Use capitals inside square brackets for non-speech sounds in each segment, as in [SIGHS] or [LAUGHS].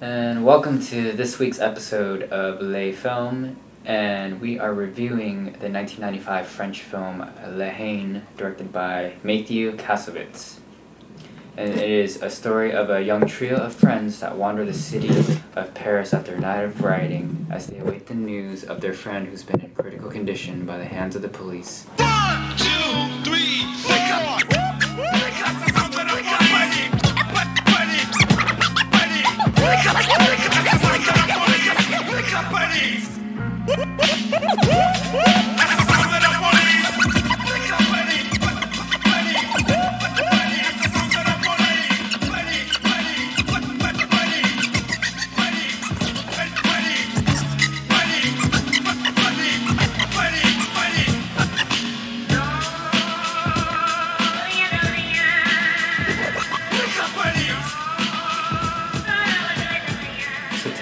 and welcome to this week's episode of Le Film. And we are reviewing the 1995 French film Le Haine, directed by Matthew Kassovitz. And it is a story of a young trio of friends that wander the city of Paris after a night of rioting as they await the news of their friend who's been in critical condition by the hands of the police. One, two, three, four. So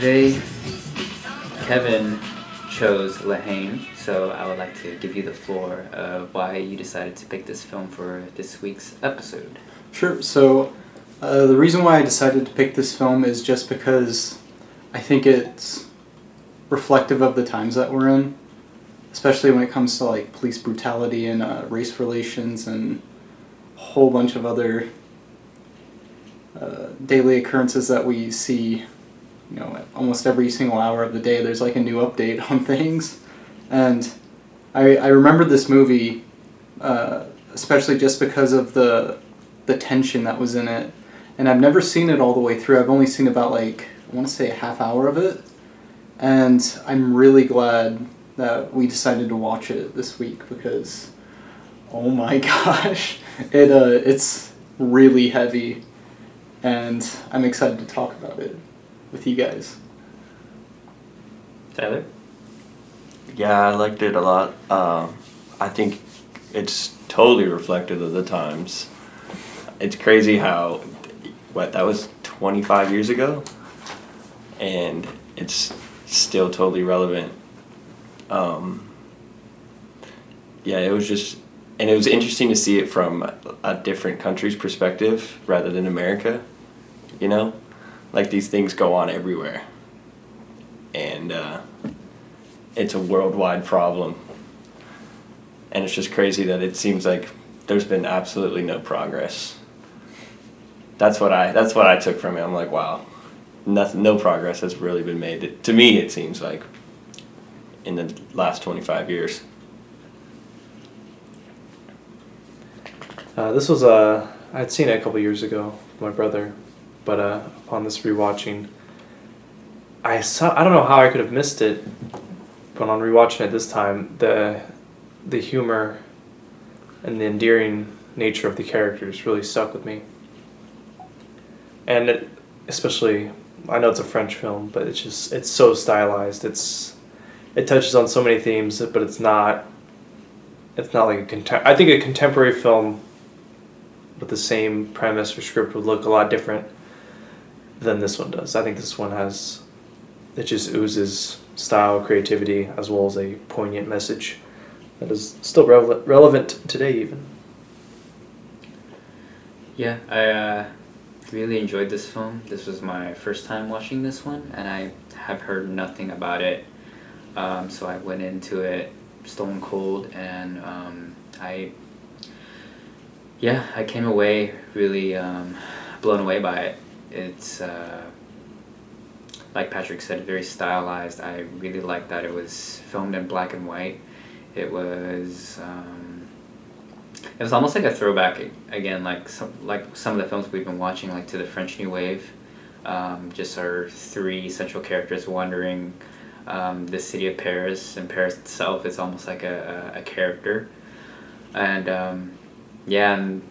today, Kevin chose La Haine, so I would like to give you the floor of why you decided to pick this film for this week's episode. Sure. So, uh, the reason why I decided to pick this film is just because I think it's reflective of the times that we're in, especially when it comes to like police brutality and uh, race relations and a whole bunch of other uh, daily occurrences that we see. You know, almost every single hour of the day, there's like a new update on things, and I I remember this movie, uh, especially just because of the the tension that was in it. And I've never seen it all the way through. I've only seen about like I want to say a half hour of it. And I'm really glad that we decided to watch it this week because oh my [LAUGHS] gosh, it uh it's really heavy and I'm excited to talk about it with you guys. Tyler? Yeah, I liked it a lot. Um, I think it's totally reflective of the times. It's crazy how, what, that was 25 years ago? And it's still totally relevant. Um, yeah, it was just, and it was interesting to see it from a different country's perspective rather than America. You know? Like these things go on everywhere. And, uh, it's a worldwide problem. And it's just crazy that it seems like there's been absolutely no progress. That's what I that's what I took from it. I'm like, wow, nothing, no progress has really been made. It, to me, it seems like in the last 25 years. Uh, this was uh, I'd seen it a couple years ago my brother, but uh, upon this rewatching, I saw I don't know how I could have missed it, but on rewatching it this time, the the humor and the endearing nature of the characters really stuck with me. And it, especially, I know it's a French film, but it's just it's so stylized. It's it touches on so many themes, but it's not. It's not like a contem- I think a contemporary film with the same premise or script would look a lot different than this one does. I think this one has it just oozes style, creativity, as well as a poignant message that is still relevant relevant today even. Yeah, I uh, really enjoyed this film. This was my first time watching this one, and I have heard nothing about it. Um, so I went into it stone cold, and um, I, yeah, I came away really um, blown away by it. It's uh, like Patrick said, very stylized. I really like that it was filmed in black and white. It was. Um, it was almost like a throwback again, like some like some of the films we've been watching, like to the French New Wave. Um, just our three central characters wandering um, the city of Paris, and Paris itself is almost like a, a, a character. And um, yeah, and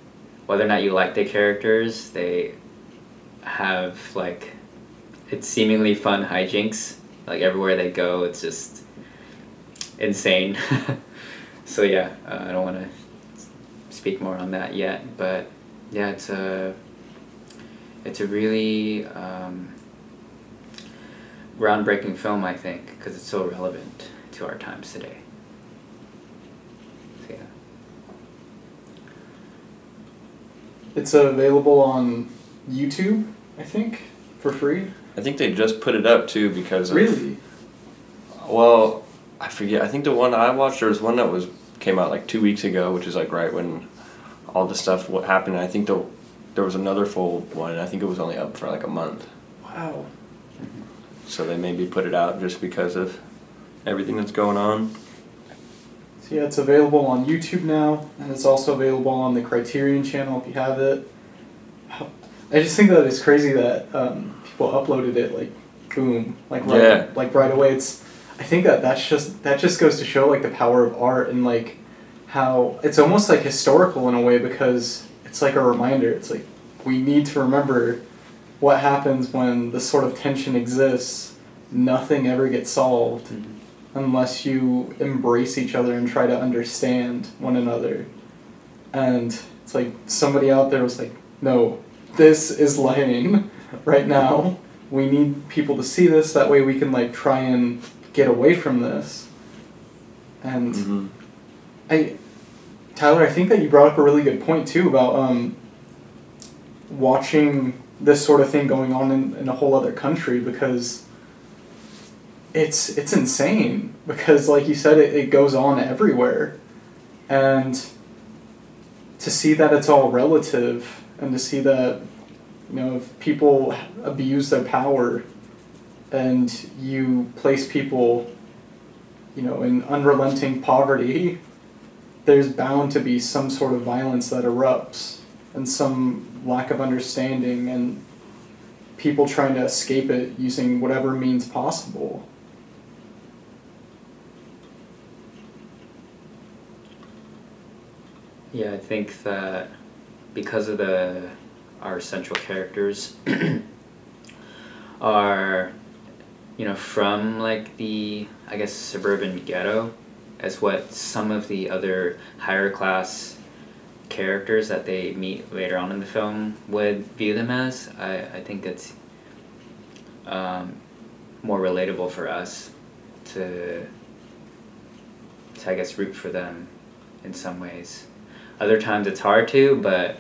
whether or not you like the characters, they have like it's seemingly fun hijinks. Like everywhere they go, it's just insane. [LAUGHS] so yeah, uh, I don't want to speak more on that yet, but yeah, it's a it's a really um, groundbreaking film, I think, because it's so relevant to our times today. So yeah. It's available on YouTube, I think. for free? I think they just put it up too because of, Really? Well, I forget. I think the one I watched there was one that was came out like two weeks ago, which is like right when all the stuff what happened. I think the there was another full one. and I think it was only up for like a month. Wow. So they maybe put it out just because of everything that's going on. So yeah, it's available on YouTube now, and it's also available on the Criterion channel if you have it. I just think that it's crazy that um, people uploaded it like boom, like right, Yeah. like right away. It's I think that that's just that just goes to show like the power of art and like how it's almost like historical in a way because it's like a reminder. It's like we need to remember what happens when this sort of tension exists. Nothing ever gets solved unless you embrace each other and try to understand one another. And it's like somebody out there was like, no, this is lying right now. We need people to see this. That way we can like try and get away from this. And Mm-hmm. I, Tyler, I think that you brought up a really good point too about um, watching this sort of thing going on in, in a whole other country because it's it's insane because like you said it, it goes on everywhere and to see that it's all relative and to see that you know if people abuse their power and you place people you know in unrelenting poverty there's bound to be some sort of violence that erupts and some lack of understanding and people trying to escape it using whatever means possible. Yeah, I think that because of the our central characters [CLEARS THROAT] are you know from like the I guess suburban ghetto as what some of the other higher class characters that they meet later on in the film would view them as. I, I think it's um, more relatable for us to to I guess root for them in some ways. Other times it's hard to, but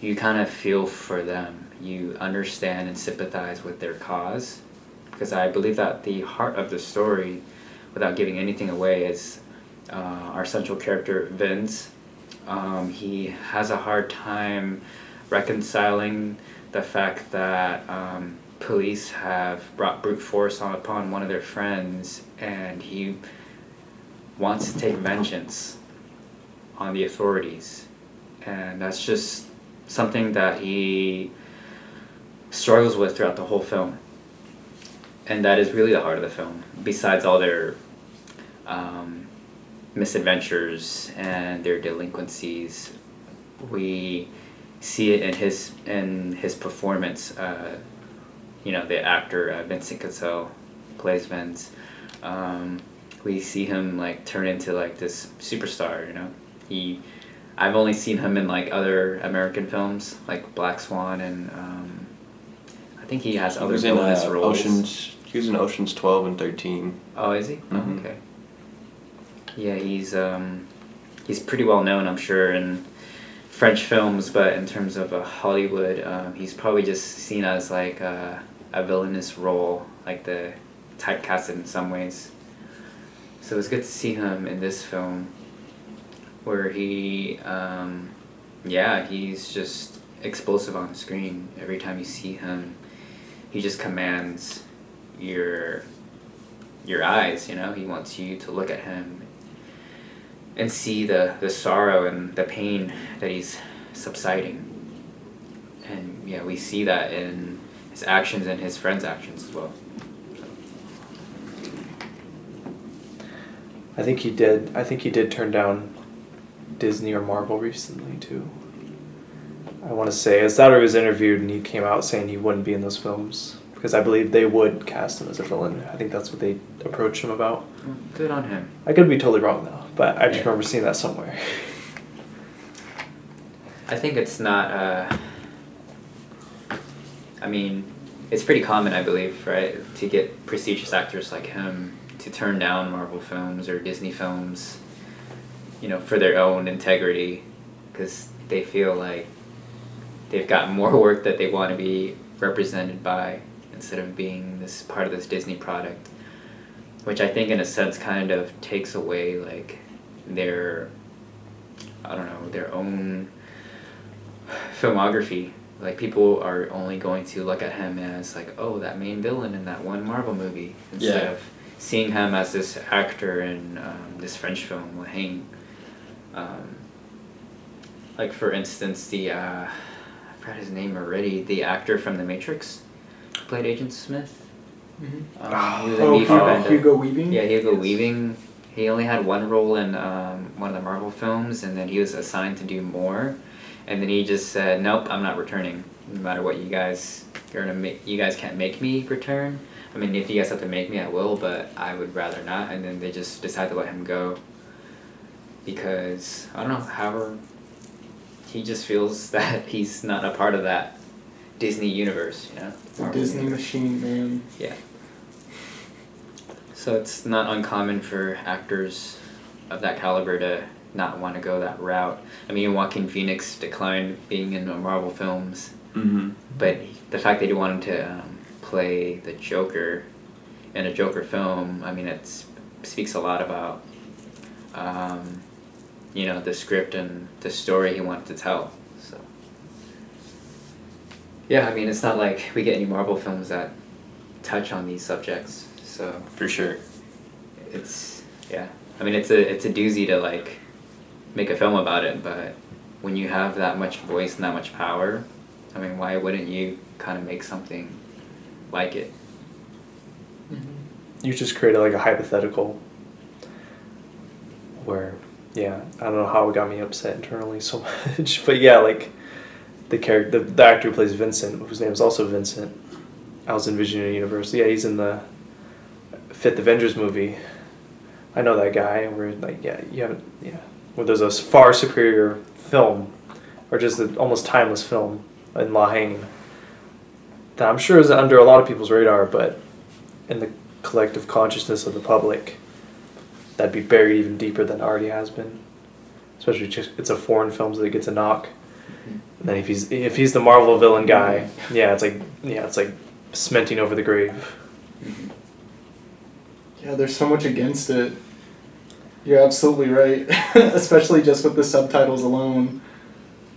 you kind of feel for them. You understand and sympathize with their cause. Because I believe that the heart of the story, without giving anything away, is uh, our central character, Vince. Um, he has a hard time reconciling the fact that um, police have brought brute force on upon one of their friends, and he wants to take vengeance on the authorities. And that's just something that he struggles with throughout the whole film. And that is really the heart of the film, besides all their um, misadventures and their delinquencies. We see it in his in his performance. Uh, you know, the actor uh, Vincent Cassel plays Vince. Um, we see him like turn into like this superstar. You know, he. I've only seen him in like other American films, like Black Swan, and um, I think he has He other was in villainous uh, roles. Oceans. He was in Oceans Twelve and Thirteen. Oh, is he? Mhm. Oh, okay. Yeah, he's um, he's pretty well known, I'm sure, in French films, but in terms of uh, Hollywood, um, he's probably just seen as like uh, a villainous role, like the typecasted in some ways. So it's good to see him in this film, where he, um, yeah, he's just explosive on screen. Every time you see him, he just commands your your eyes. You know, he wants you to look at him and see the the sorrow and the pain that he's subsiding. And yeah, we see that in his actions and his friends' actions as well. I think he did. I think he did turn down Disney or Marvel recently too. I want to say his daughter was interviewed and he came out saying he wouldn't be in those films because I believe they would cast him as a villain. I think that's what they approached him about. Good on him. I could be totally wrong though, but I just Yeah. remember seeing that somewhere. I think it's not. Uh, I mean, it's pretty common, I believe, right, to get prestigious actors like him to turn down Marvel films or Disney films, you know, for their own integrity, because they feel like they've got more [LAUGHS] work that they want to be represented by instead of being this part of this Disney product, which I think in a sense kind of takes away like their I don't know their own [SIGHS] filmography. Like people are only going to look at him as like oh that main villain in that one Marvel movie instead Yeah. of seeing him as this actor in um, this French film with Hang. Um, like for instance the uh, I forgot his name already the actor from The Matrix played Agent Smith. Mhm. Um, he was in Oh, V for Hugo, Vendetta. Hugo Weaving. Yeah, Hugo Yes. Weaving. He only had one role in um, one of the Marvel films, and then he was assigned to do more. And then he just said, "Nope, I'm not returning. No matter what you guys are gonna make, you guys can't make me return. I mean, if you guys have to make me, I will, but I would rather not." And then they just decided to let him go because I don't know. However, he just feels [LAUGHS] that he's not a part of that Disney universe. You know, The Marvel Disney universe. machine, man. Yeah. So it's not uncommon for actors of that caliber to not want to go that route. I mean, Joaquin Phoenix declined being in the Marvel films, Mm-hmm. but the fact that he wanted to um, play the Joker in a Joker film, I mean, it speaks a lot about, um, you know, the script and the story he wanted to tell. So. Yeah, I mean, it's not like we get any Marvel films that touch on these subjects. So For sure. it's yeah. I mean, it's a it's a doozy to like make a film about it, but when you have that much voice and that much power, I mean, why wouldn't you kind of make something like it? you just created like a hypothetical where yeah i don't know how it got me upset internally [LAUGHS] so much but yeah like the character the, the actor who plays vincent whose name is also vincent i was in visionary universe yeah he's in the fifth avengers movie. I know that guy and we're like yeah you haven't yeah. Well there's a far superior film or just an almost timeless film in la Haine that i'm sure is under a lot of people's radar but in the collective consciousness of the public that'd be buried even deeper than it already has been. Especially just it's a foreign film so that it gets a knock. And then if he's if he's the Marvel villain guy, yeah, it's like yeah, it's like cementing over the grave. Yeah, there's so much against it. You're absolutely right, [LAUGHS] especially just with the subtitles alone,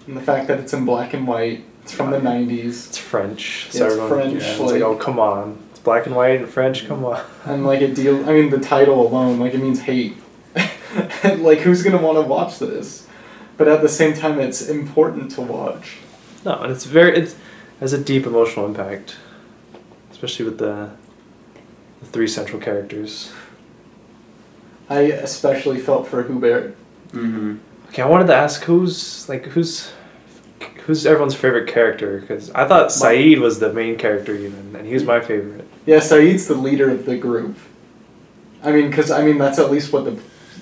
and the fact that it's in black and white. It's from the '90s, It's French. Yeah, it's French, yeah, it's like- like, oh come on. It's black and white and French, come on. and like it deal. I mean, the title alone, like it means hate. And, [LAUGHS] like, who's gonna want to watch this? But at the same time, it's important to watch. No, and it's very it has a deep emotional impact. Especially with the the three central characters. I especially felt for Hubert. Mm-hmm. Okay, I wanted to ask who's like who's who's everyone's favorite character because I thought Saeed was the main character even, and he was my favorite. Yeah, Saeed's the leader of the group. I mean, because I mean that's at least what the.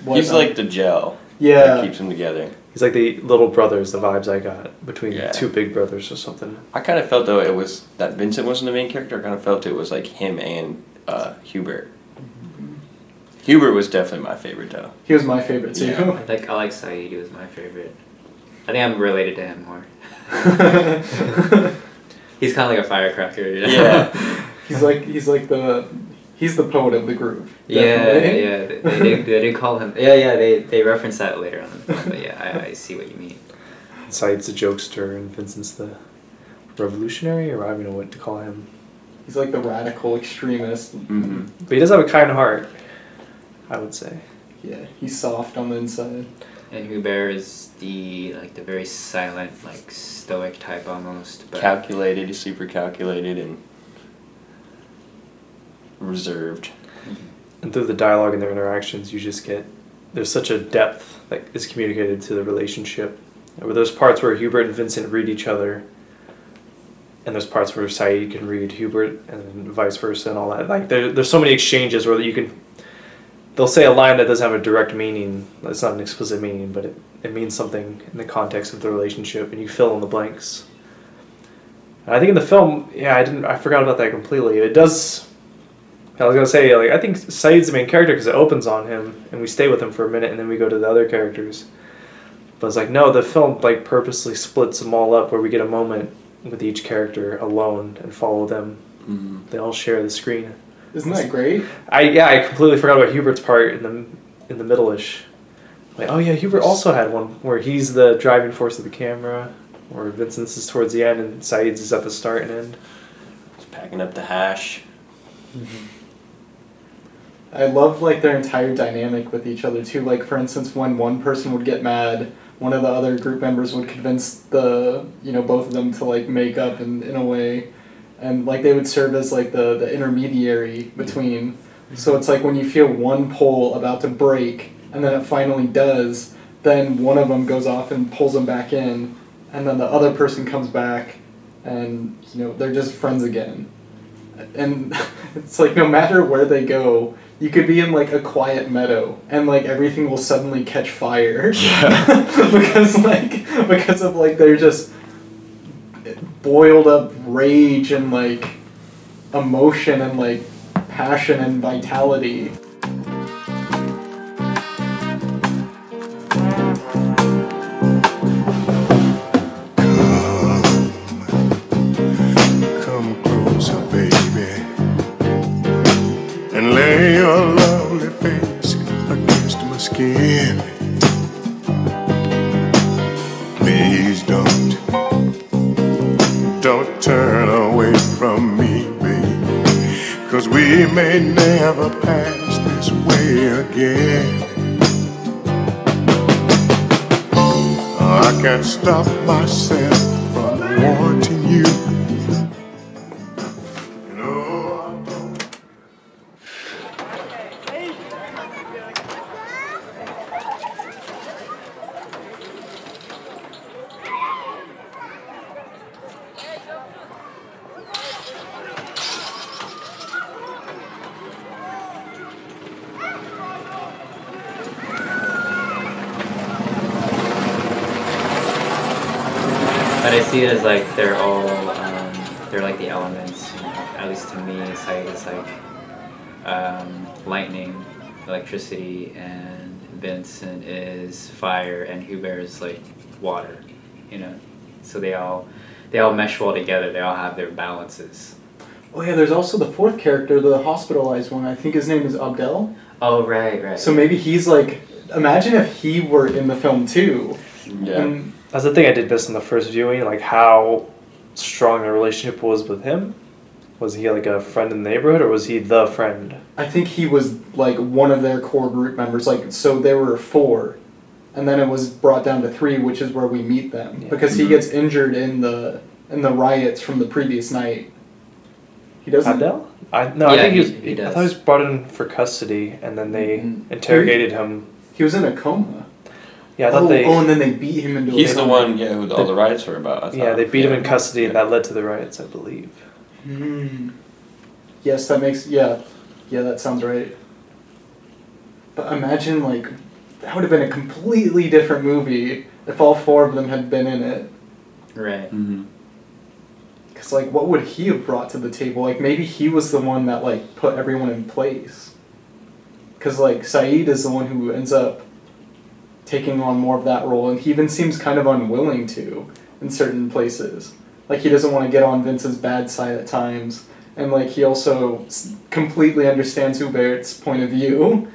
What, He's like the gel that yeah. keeps them together. He's like the little brothers. The vibes I got between Yeah. two big brothers or something. I kind of felt though it was that Vincent wasn't the main character. I kind of felt it was like him and uh, Hubert. Hubert was definitely my favorite though. He was my favorite too. I like I like Saeed. He was my favorite. I think I'm related to him more. [LAUGHS] He's kind of like a firecracker. You know? Yeah. [LAUGHS] he's like he's like the he's the poet of the group. Yeah, definitely. yeah, they, they, they did call him. Yeah, yeah, they they reference that later on in the film. But yeah, I, I see what you mean. Saeed's the jokester, and Vincent's the revolutionary, or I don't even know what to call him. He's like the radical extremist. Mm-hmm. But he does have a kind heart. I would say. Yeah, he's soft on the inside. And Hubert is the like the very silent, like stoic type almost. But Calculated, super calculated and reserved. And through the dialogue and their interactions, you just get there's such a depth that is communicated to the relationship. Where there's parts where Hubert and Vincent read each other, and there's parts where Saeed can read Hubert, and vice versa, and all that. Like there, there's so many exchanges where you can. They'll say a line that doesn't have a direct meaning. It's not an explicit meaning, but it, it means something in the context of the relationship, and you fill in the blanks. And I think in the film, yeah, I didn't. I forgot about that completely. It does. I was gonna say, like, I think Saeed's the main character because it opens on him, and we stay with him for a minute, and then we go to the other characters. But it's like, no, the film like purposely splits them all up, where we get a moment with each character alone and follow them. Mhm. They all share the screen. Isn't that great? I yeah, I completely forgot about Hubert's part in the in the middle-ish. Like, oh yeah, Hubert also had one where he's the driving force of the camera, where Vincent's is towards the end and Saeed's is at the start and end. Just packing up the hash. I love like their entire dynamic with each other too. Like for instance, when one person would get mad, one of the other group members would convince the you know both of them to like make up in, in a way, and like they would serve as like the the intermediary between. So it's like when you feel one pole about to break, and then it finally does, then one of them goes off and pulls them back in, and then the other person comes back, and you know they're just friends again and [LAUGHS] it's like no matter where they go you could be in like a quiet meadow and like everything will suddenly catch fire. [LAUGHS] Because like because of like they're just boiled up rage and like emotion and like passion and vitality never pass this way again. I can't stop myself from wanting you. See it as like they're all um, they're like the elements. You know? At least to me, Saeed is like um, lightning, electricity, and Vincent is fire, and Hubert is like water. You know, so they all they all mesh well together. They all have their balances. oh yeah there's also the fourth character the hospitalized one i think his name is abdel Oh right, right. so maybe he's like imagine if he were in the film too Yeah. And That's the thing I did miss in the first viewing, like how strong the relationship was with him. Was he like a friend in the neighborhood, or was he the friend? I think he was like one of their core group members. Like so, there were four, and then it was brought down to three, which is where we meet them Yeah. because he Mhm. gets injured in the in the riots from the previous night. He doesn't. Abdel? I no, I think he, he- was. he I thought he was brought in for custody, and then they Mhm. interrogated him. He was in a coma. Yeah, I thought oh, they. oh, and then they beat him into. He's the one, yeah, who all the riots were about. I yeah, they beat him in Yeah. custody, and that led to the riots, I believe. Hmm. Yes, that makes yeah, yeah, that sounds right. But imagine like that would have been a completely different movie if all four of them had been in it. right. Mhm. Cause like, what would he have brought to the table? Like, maybe he was the one that like put everyone in place. Cause like Saeed is the one who ends up taking on more of that role, and he even seems kind of unwilling to in certain places. Like he doesn't want to get on Vince's bad side at times, and like he also completely understands Hubert's point of view.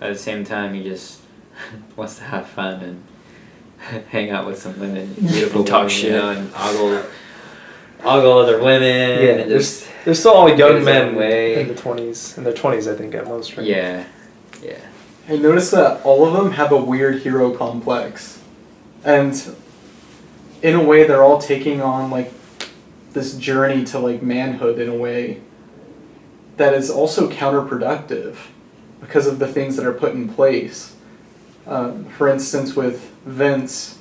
At the same time, he just [LAUGHS] wants to have fun and [LAUGHS] hang out with some women, [LAUGHS] beautiful And talk women, shit. you know, and ogle, ogle other women, and just They're still all young men way. in the twenties, in their twenties, I think, at most. Right? yeah, yeah. I noticed that all of them have a weird hero complex. And in a way they're all taking on like this journey to like manhood in a way that is also counterproductive because of the things that are put in place. Um, for instance, with Vince,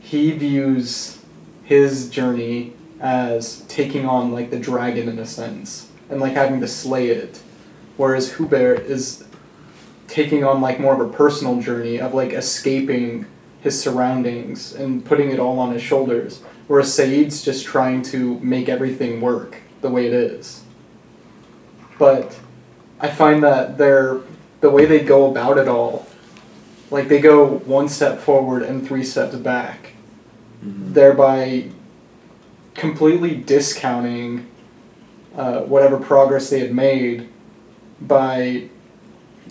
he views his journey as taking on like the dragon in a sense and like having to slay it, whereas Hubert is taking on like more of a personal journey of like escaping his surroundings and putting it all on his shoulders whereas Saeed's just trying to make everything work the way it is but I find that they're the way they go about it all like they go one step forward and three steps back Mhm. thereby completely discounting uh, whatever progress they had made by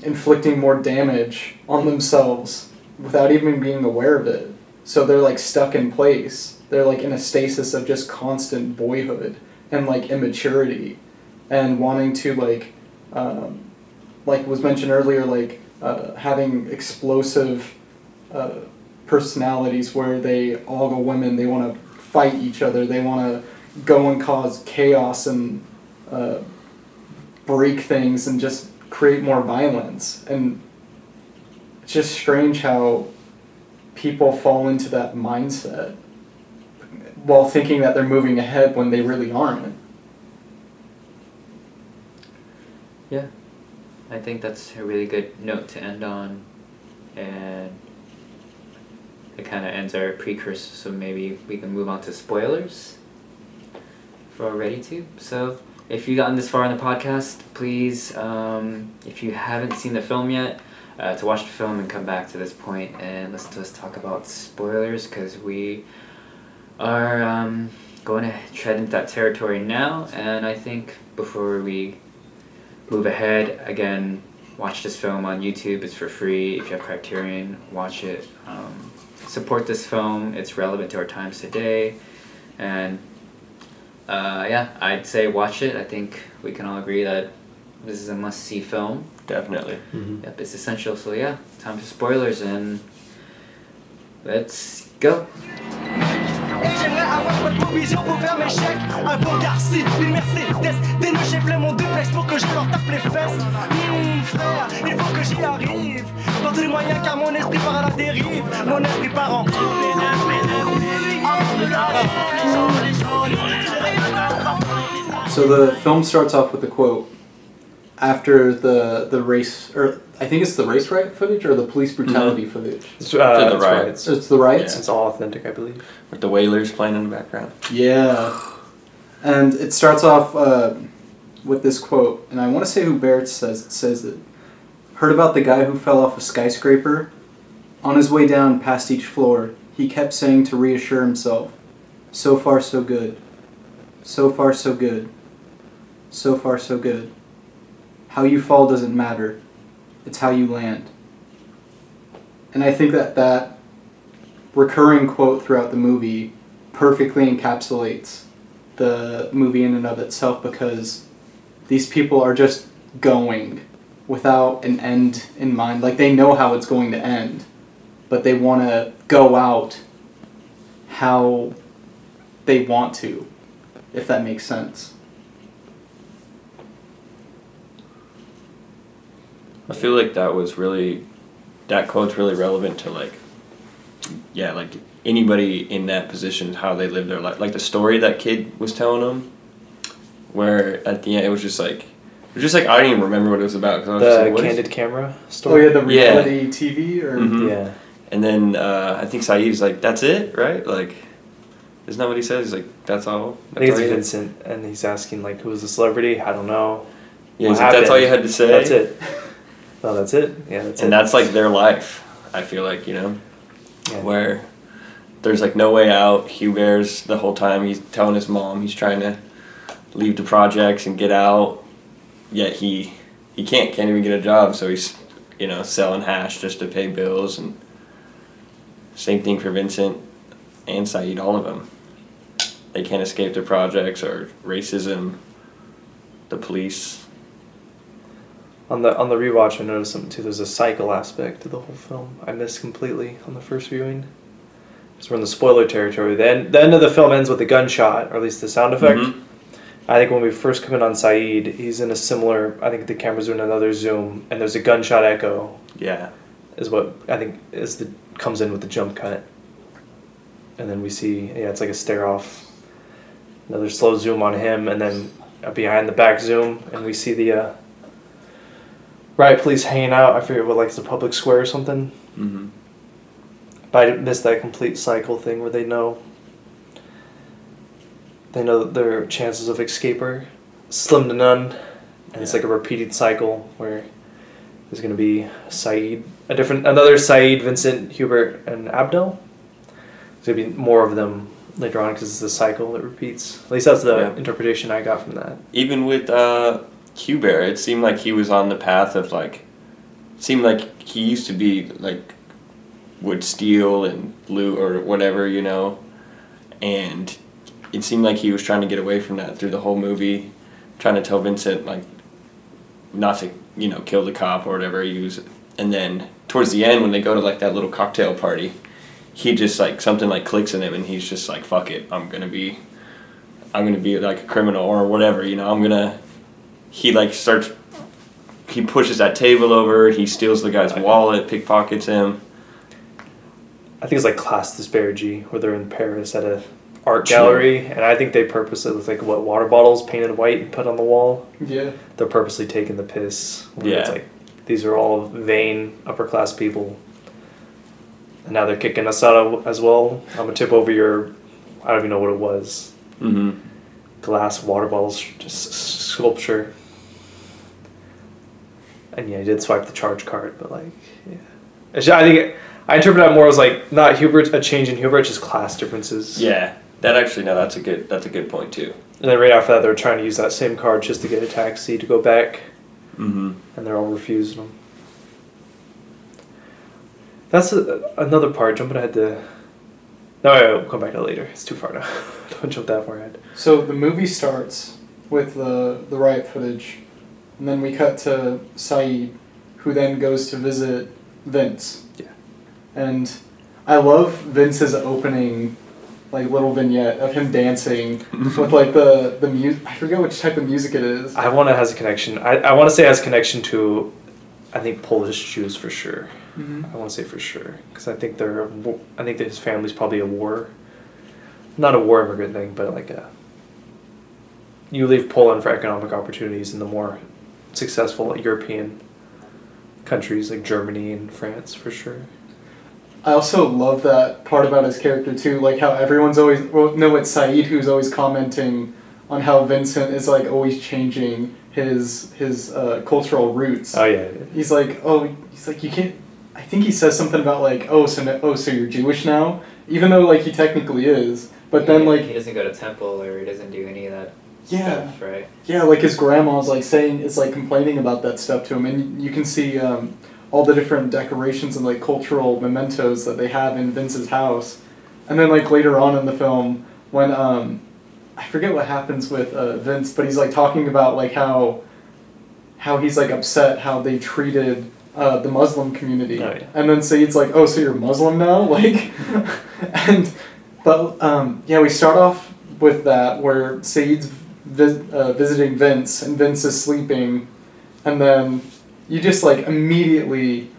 inflicting more damage on themselves without even being aware of it. So they're like stuck in place. They're like in a stasis of just constant boyhood and like immaturity and wanting to like um, like was mentioned earlier like uh, having explosive uh, personalities where they all go women they want to fight each other they want to go and cause chaos and uh, break things and just create more violence and it's just strange how people fall into that mindset while thinking that they're moving ahead when they really aren't Yeah, I think that's a really good note to end on, and it kind of ends our precursor. So maybe we can move on to spoilers. We're ready to. So, if you've gotten this far in the podcast, please, um, if you haven't seen the film yet, uh, to watch the film and come back to this point and listen to us talk about spoilers because we are um, going to tread into that territory now. And I think before we move ahead. Again, watch this film on YouTube. It's for free. If you have Criterion, watch it. Um, support this film. It's relevant to our times today. And uh, yeah, I'd say watch it. I think we can all agree that this is a must see film. Definitely. Mm-hmm. Yep, it's essential. So yeah, time for spoilers and let's go. Et j'aimerais avoir votre provision pour faire mes chèques Un beau Garci, une Mercedes Des nœuds j'ai plein mon duplex pour que je leur tape les fesses Hum frère, il faut que j'y arrive Dans tous les moyens car mon esprit part à la dérive Mon esprit part en So the film starts off with a quote after the the race, or I think it's the race riot footage or the police brutality footage. It's, uh, To the that's right. right. It's, the riots. it's all authentic, I believe. With the Wailers playing in the background. Yeah, and it starts off uh, with this quote, and I want to say Hubert says it says it. Heard about the guy who fell off a skyscraper? On his way down past each floor, he kept saying to reassure himself, "So far, so good. So far, so good. So far, so good. How you fall doesn't matter. It's how you land." And I think that that recurring quote throughout the movie perfectly encapsulates the movie in and of itself because these people are just going without an end in mind. Like they know how it's going to end, but they want to go out how they want to, if that makes sense. I feel like that was really, that quote's really relevant to like, yeah, like anybody in that position, how they live their life. Like the story that kid was telling them, where at the end it was just like, it was just like I didn't even remember what it was about. 'cause I was just The like, what is- candid camera story. Oh yeah, the Yeah. reality TV or Mhm. Yeah. And then uh, I think Saeed's like, that's it, right? Like, isn't that what he says? He's like, that's all. I think all you-" Vincent, and he's asking like, "Who was the celebrity? I don't know." Yeah, like, that's all you had to say. That's it. [LAUGHS] Oh, that's it. Yeah, that's and it. that's like their life. I feel like you know. Yeah. where there's like no way out. Hubert's the whole time he's telling his mom he's trying to leave the projects and get out, yet he he can't can't even get a job. So he's you know selling hash just to pay bills and same thing for Vincent and Saeed. All of them, they can't escape the projects or racism, the police. On the on the rewatch, I noticed something too. There's a cycle aspect to the whole film. I missed completely on the first viewing. Because we're in the spoiler territory. Then the end of the film ends with a gunshot, or at least the sound effect. Mhm. I think when we first come in on Saeed, he's in a similar. I think the camera's doing another zoom, and there's a gunshot echo. Yeah, Is what I think is the comes in with the jump cut. And then we see, yeah, it's like a stare off. Another slow zoom on him, and then a behind the back zoom, and we see the uh, riot police hanging out. I forget what, like, it's a public square or something. mm-hmm. But I missed that complete cycle thing where they know they know that their chances of escape are slim to none, and it's like a repeated cycle where there's going to be Saeed, a different, another Saeed, Vincent, Hubert, and Abdel. there'd be more of them later on because it's a cycle that repeats. At least that's the Yeah. interpretation I got from that. even with uh, Hubert, it seemed like he was on the path of like, seemed like he used to be like, would steal and loot or whatever, you know, and it seemed like he was trying to get away from that through the whole movie, trying to tell Vincent like, not to you know kill the cop or whatever he was, and then towards the end when they go to like that little cocktail party, he just like something like clicks in him and he's just like fuck it, I'm gonna be I'm gonna be like a criminal or whatever, you know, I'm gonna he like starts he pushes that table over, he steals the guy's wallet, pickpockets him. I think it's like class disparity where they're in Paris at a art True. gallery, and I think they purposely with like what water bottles painted white and put on the wall. Yeah. They're purposely taking the piss. where It's Yeah. like these are all vain upper class people, and now they're kicking us out of as well. I'm gonna tip over your, I don't even know what it was, Mm-hmm. glass water bottles, just sculpture. And yeah, he did swipe the charge card, but like, yeah. I think I interpret that more as like not Hubert a change in Hubert, just class differences. Yeah. That actually no, that's a good that's a good point too. And then right after that, they're trying to use that same card just to get a taxi to go back, Mm-hmm. and they're all refusing them. That's a, another part. Jumping ahead to. No, I will come back to later. It's too far now. [LAUGHS] Don't jump that far ahead. So the movie starts with the the riot footage, and then we cut to Saeed, who then goes to visit Vince. Yeah. And I love Vince's opening, like little vignette of him dancing [LAUGHS] with like the the music. I forget which type of music it is. I want to has a connection. I, I want to say it has a connection to, I think Polish Jews for sure. Mhm. I want to say for sure because I think they're a I think that his family's probably a war, not a war immigrant thing, but like a. You leave Poland for economic opportunities in the more successful European countries like Germany and France for sure. I also love that part about his character too, like how everyone's always well, no, it's Saeed who's always commenting on how Vincent is like always changing his his uh, cultural roots. Oh yeah, He's like, oh, he's like, you can't. I think he says something about like, oh, so no, oh, so you're Jewish now, even though like he technically is. But then like, he doesn't go to temple or he doesn't do any of that Yeah. stuff, right? yeah, like his grandma's like saying, it's like complaining about that stuff to him, and you can see um, all the different decorations and like cultural mementos that they have in Vince's house, and then like later on in the film when um, I forget what happens with uh, Vince, but he's like talking about like how how he's like upset how they treated uh, the Muslim community, Oh, yeah. and then Saeed's like, oh, so you're Muslim now, [LAUGHS] like, and but um, yeah, we start off with that where Saeed's vis- uh, visiting Vince and Vince is sleeping, and then you just like immediately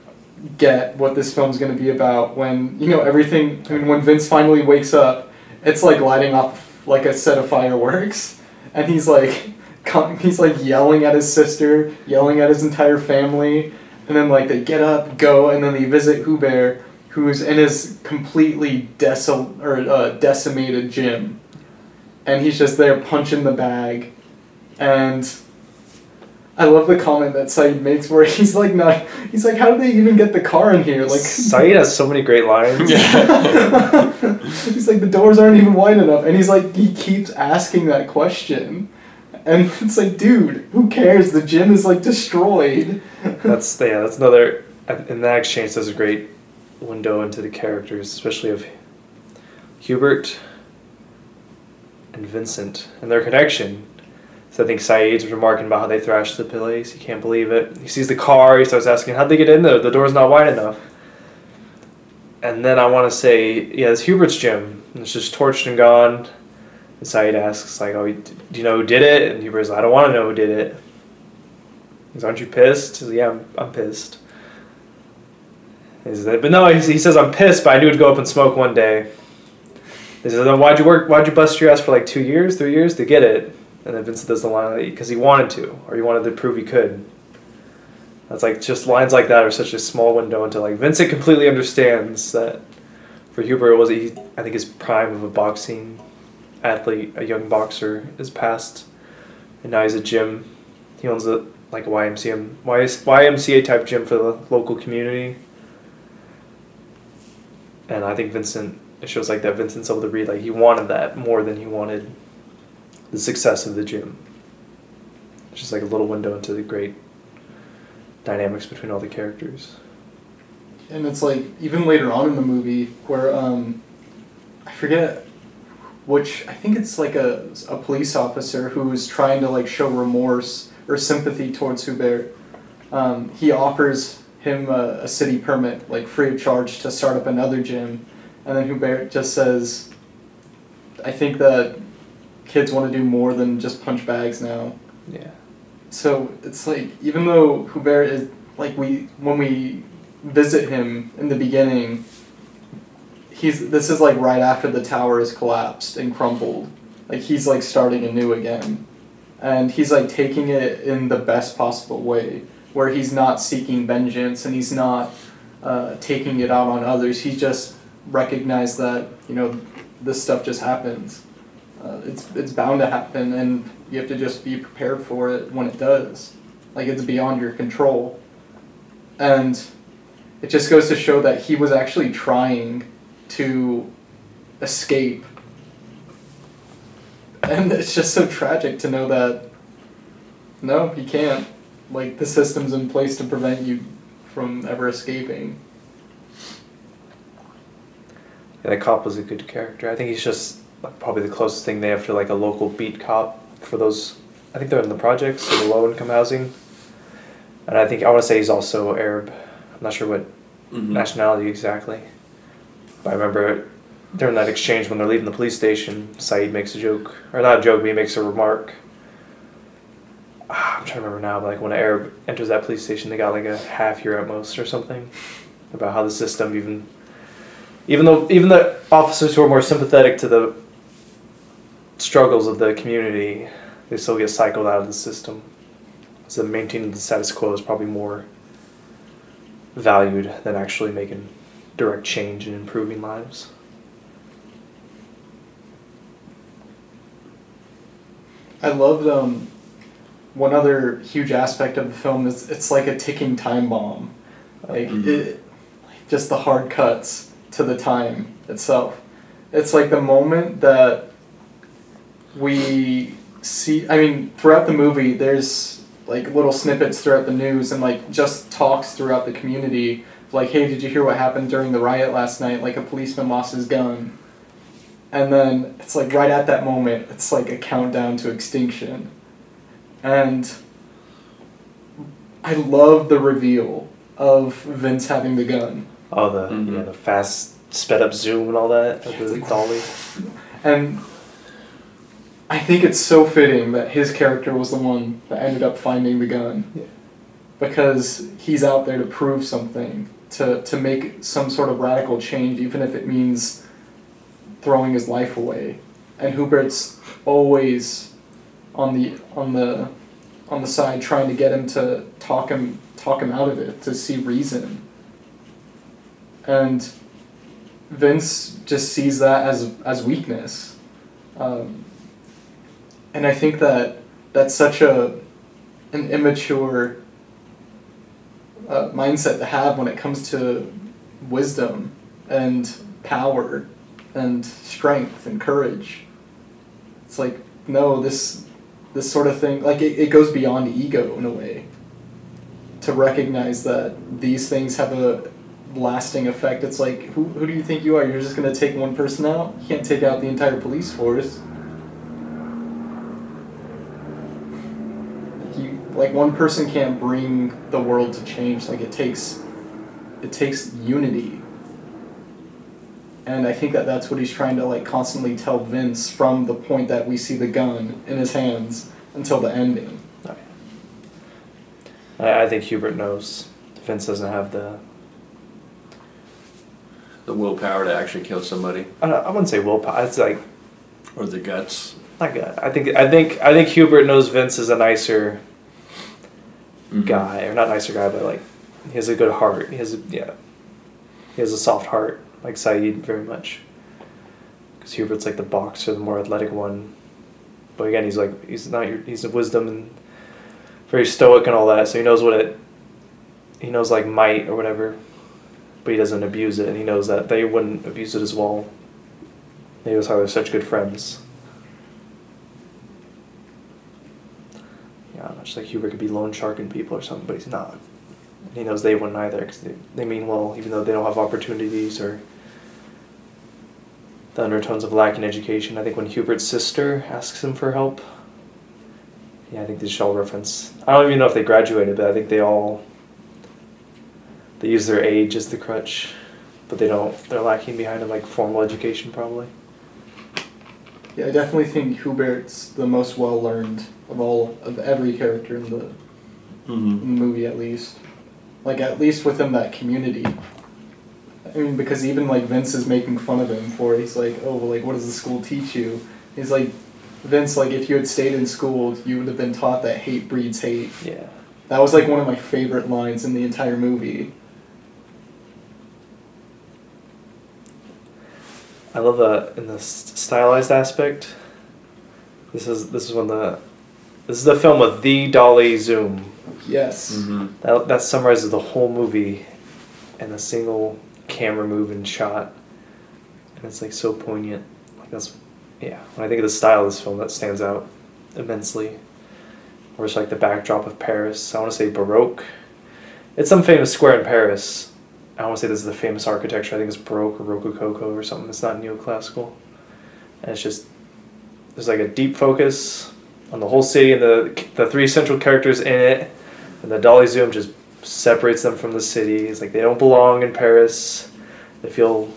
get what this film's going to be about when you know everything. I mean, when Vince finally wakes up, it's like lighting off like a set of fireworks, and he's like. [LAUGHS] He's like yelling at his sister, yelling at his entire family, and then like they get up, go, and then they visit Hubert, who's in his completely decim- or uh, decimated gym, and he's just there punching the bag, and I love the comment that Saeed makes where [LAUGHS] he's like, not, he's like, how did they even get the car in here? Like, Saeed has so many great lines. [LAUGHS] he's like, the doors aren't even wide enough, and he's like, he keeps asking that question. And [LAUGHS] it's like, dude, who cares? The gym is like destroyed. [LAUGHS] That's yeah. That's another. And that exchange does a great window into the characters, especially of Hubert and Vincent and their connection. So I think Saeed's remarking about how they thrashed the place. He can't believe it. He sees the car. He starts asking, "How'd they get in there? The door's not wide enough." And then I want to say, yeah, it's Hubert's gym. It's just torched and gone. And Saeed asks, like, "Oh, do you know who did it?" And Hubert's like, "I don't want to know who did it." He's, aren't you pissed? He's like, yeah, I'm, I'm pissed. He's like, but no, he, he says, I'm pissed, but I knew it'd go up in smoke one day. He says, then why'd you work, why'd you bust your ass for like two years, three years to get it? And then Vincent does the line, because he wanted to, or he wanted to prove he could. That's like, just lines like that are such a small window into like, Vincent completely understands that for Hubert, it was, he, I think his prime of a boxing athlete, a young boxer, is passed, And now he's a gym. He owns a like a YMCA YMCA type gym for the local community. And I think Vincent it shows like that Vincent's able to read like he wanted that more than he wanted the success of the gym. It's just like a little window into the great dynamics between all the characters. And it's like even later on in the movie where um, I forget which I think it's like a, a police officer who's trying to like show remorse or sympathy towards Hubert. Um, he offers him a, a city permit like free of charge to start up another gym, and then Hubert just says, "I think that kids want to do more than just punch bags now." Yeah. So it's like even though Hubert is like we when we visit him in the beginning, he's this is like right after the tower has collapsed and crumbled. Like he's like starting anew again. And he's like taking it in the best possible way, where he's not seeking vengeance and he's not uh, taking it out on others. He just recognized that you know this stuff just happens. Uh, it's it's bound to happen, and you have to just be prepared for it when it does. Like it's beyond your control, and it just goes to show that he was actually trying to escape. And [LAUGHS] it's just so tragic to know that no, he can't. Like the system's in place to prevent you from ever escaping. Yeah, that cop was a good character. I think he's just like, probably the closest thing they have to like a local beat cop for those. I think they're in the projects, so the low income housing. And I think I want to say he's also Arab. I'm not sure what Mhm. nationality exactly. I remember during that exchange when they're leaving the police station, Saeed makes a joke, or not a joke, but he makes a remark. Ah, I'm trying to remember now, but like when an Arab enters that police station, they got like a half year at most or something, about how the system even, even though even the officers who are more sympathetic to the struggles of the community, they still get cycled out of the system. So maintaining the status quo is probably more valued than actually making direct change and improving lives. I loved um, one other huge aspect of the film is it's like a ticking time bomb, like Mhm. it, just the hard cuts to the time itself. It's like the moment that we see. I mean, throughout the movie, there's like little snippets throughout the news and like just talks throughout the community. Like, hey, did you hear what happened during the riot last night? Like a policeman lost his gun. And then it's like right at that moment, it's like a countdown to extinction. And I love the reveal of Vince having the gun. Oh, the Mhm. yeah, the fast sped up zoom and all that, Yeah, the like- dolly. And I think it's so fitting that his character was the one that ended up finding the gun. Yeah. Because he's out there to prove something, to, to make some sort of radical change, even if it means throwing his life away. And Hubert's always on the on the on the side trying to get him to talk him talk him out of it, to see reason. And Vince just sees that as as weakness, um, and I think that that's such a an immature uh, mindset to have when it comes to wisdom and power and strength and courage. It's like no, this this sort of thing like it, it goes beyond ego in a way. To recognize that these things have a lasting effect. It's like, who, who do you think you are? You're just to take one person out? You can't take out the entire police force. You, like one person can't bring the world to change. Like it takes, it takes unity. And I think that that's what he's trying to like constantly tell Vince from the point that we see the gun in his hands until the ending. I, I think Hubert knows Vince doesn't have the. The willpower to actually kill somebody, I, I wouldn't say willpower. It's like or the guts. not good. I think I think I think Hubert knows Vince is a nicer Mhm. guy, or not nicer guy, but like he has a good heart. He has a, yeah, he has a soft heart, like Saeed very much. Because Hubert's like the boxer, the more athletic one. But again, he's like he's not your he's wisdom and very stoic and all that. So he knows what it. He knows like might or whatever, but he doesn't abuse it, and he knows that they wouldn't abuse it as well it was how they're such good friends. Like Hubert could be loan sharking people or something, but he's not. And he knows they wouldn't either because they, they mean well, even though they don't have opportunities or the undertones of lack in education. I think when Hubert's sister asks him for help, yeah, I think they should all reference. I don't even know if they graduated, but I think they all they use their age as the crutch, but they don't. They're lacking behind in like formal education probably. Yeah, I definitely think Hubert's the most well learned of all of every character in the, Mm-hmm. movie, at least. Like at least within that community. I mean, because even like Vince is making fun of him for it. He's like, "Oh, well, like what does the school teach you?" He's like, "Vince, like if you had stayed in school, you would have been taught that hate breeds hate." Yeah. That was like one of my favorite lines in the entire movie. I love uh in the stylized aspect. This is this is when the this is the film with the dolly zoom. Yes. Mm-hmm. That that summarizes the whole movie in a single camera move and shot, and it's like so poignant. Like that's yeah. When I think of the style of this film, that stands out immensely. Or it's like the backdrop of Paris. I want to say Baroque. It's some famous square in Paris. I want to say this is the famous architecture. I think it's Baroque or Rococo or something. It's not neoclassical. And it's just there's like a deep focus on the whole city and the the three central characters in it, and the dolly zoom just separates them from the city. It's like they don't belong in Paris. They feel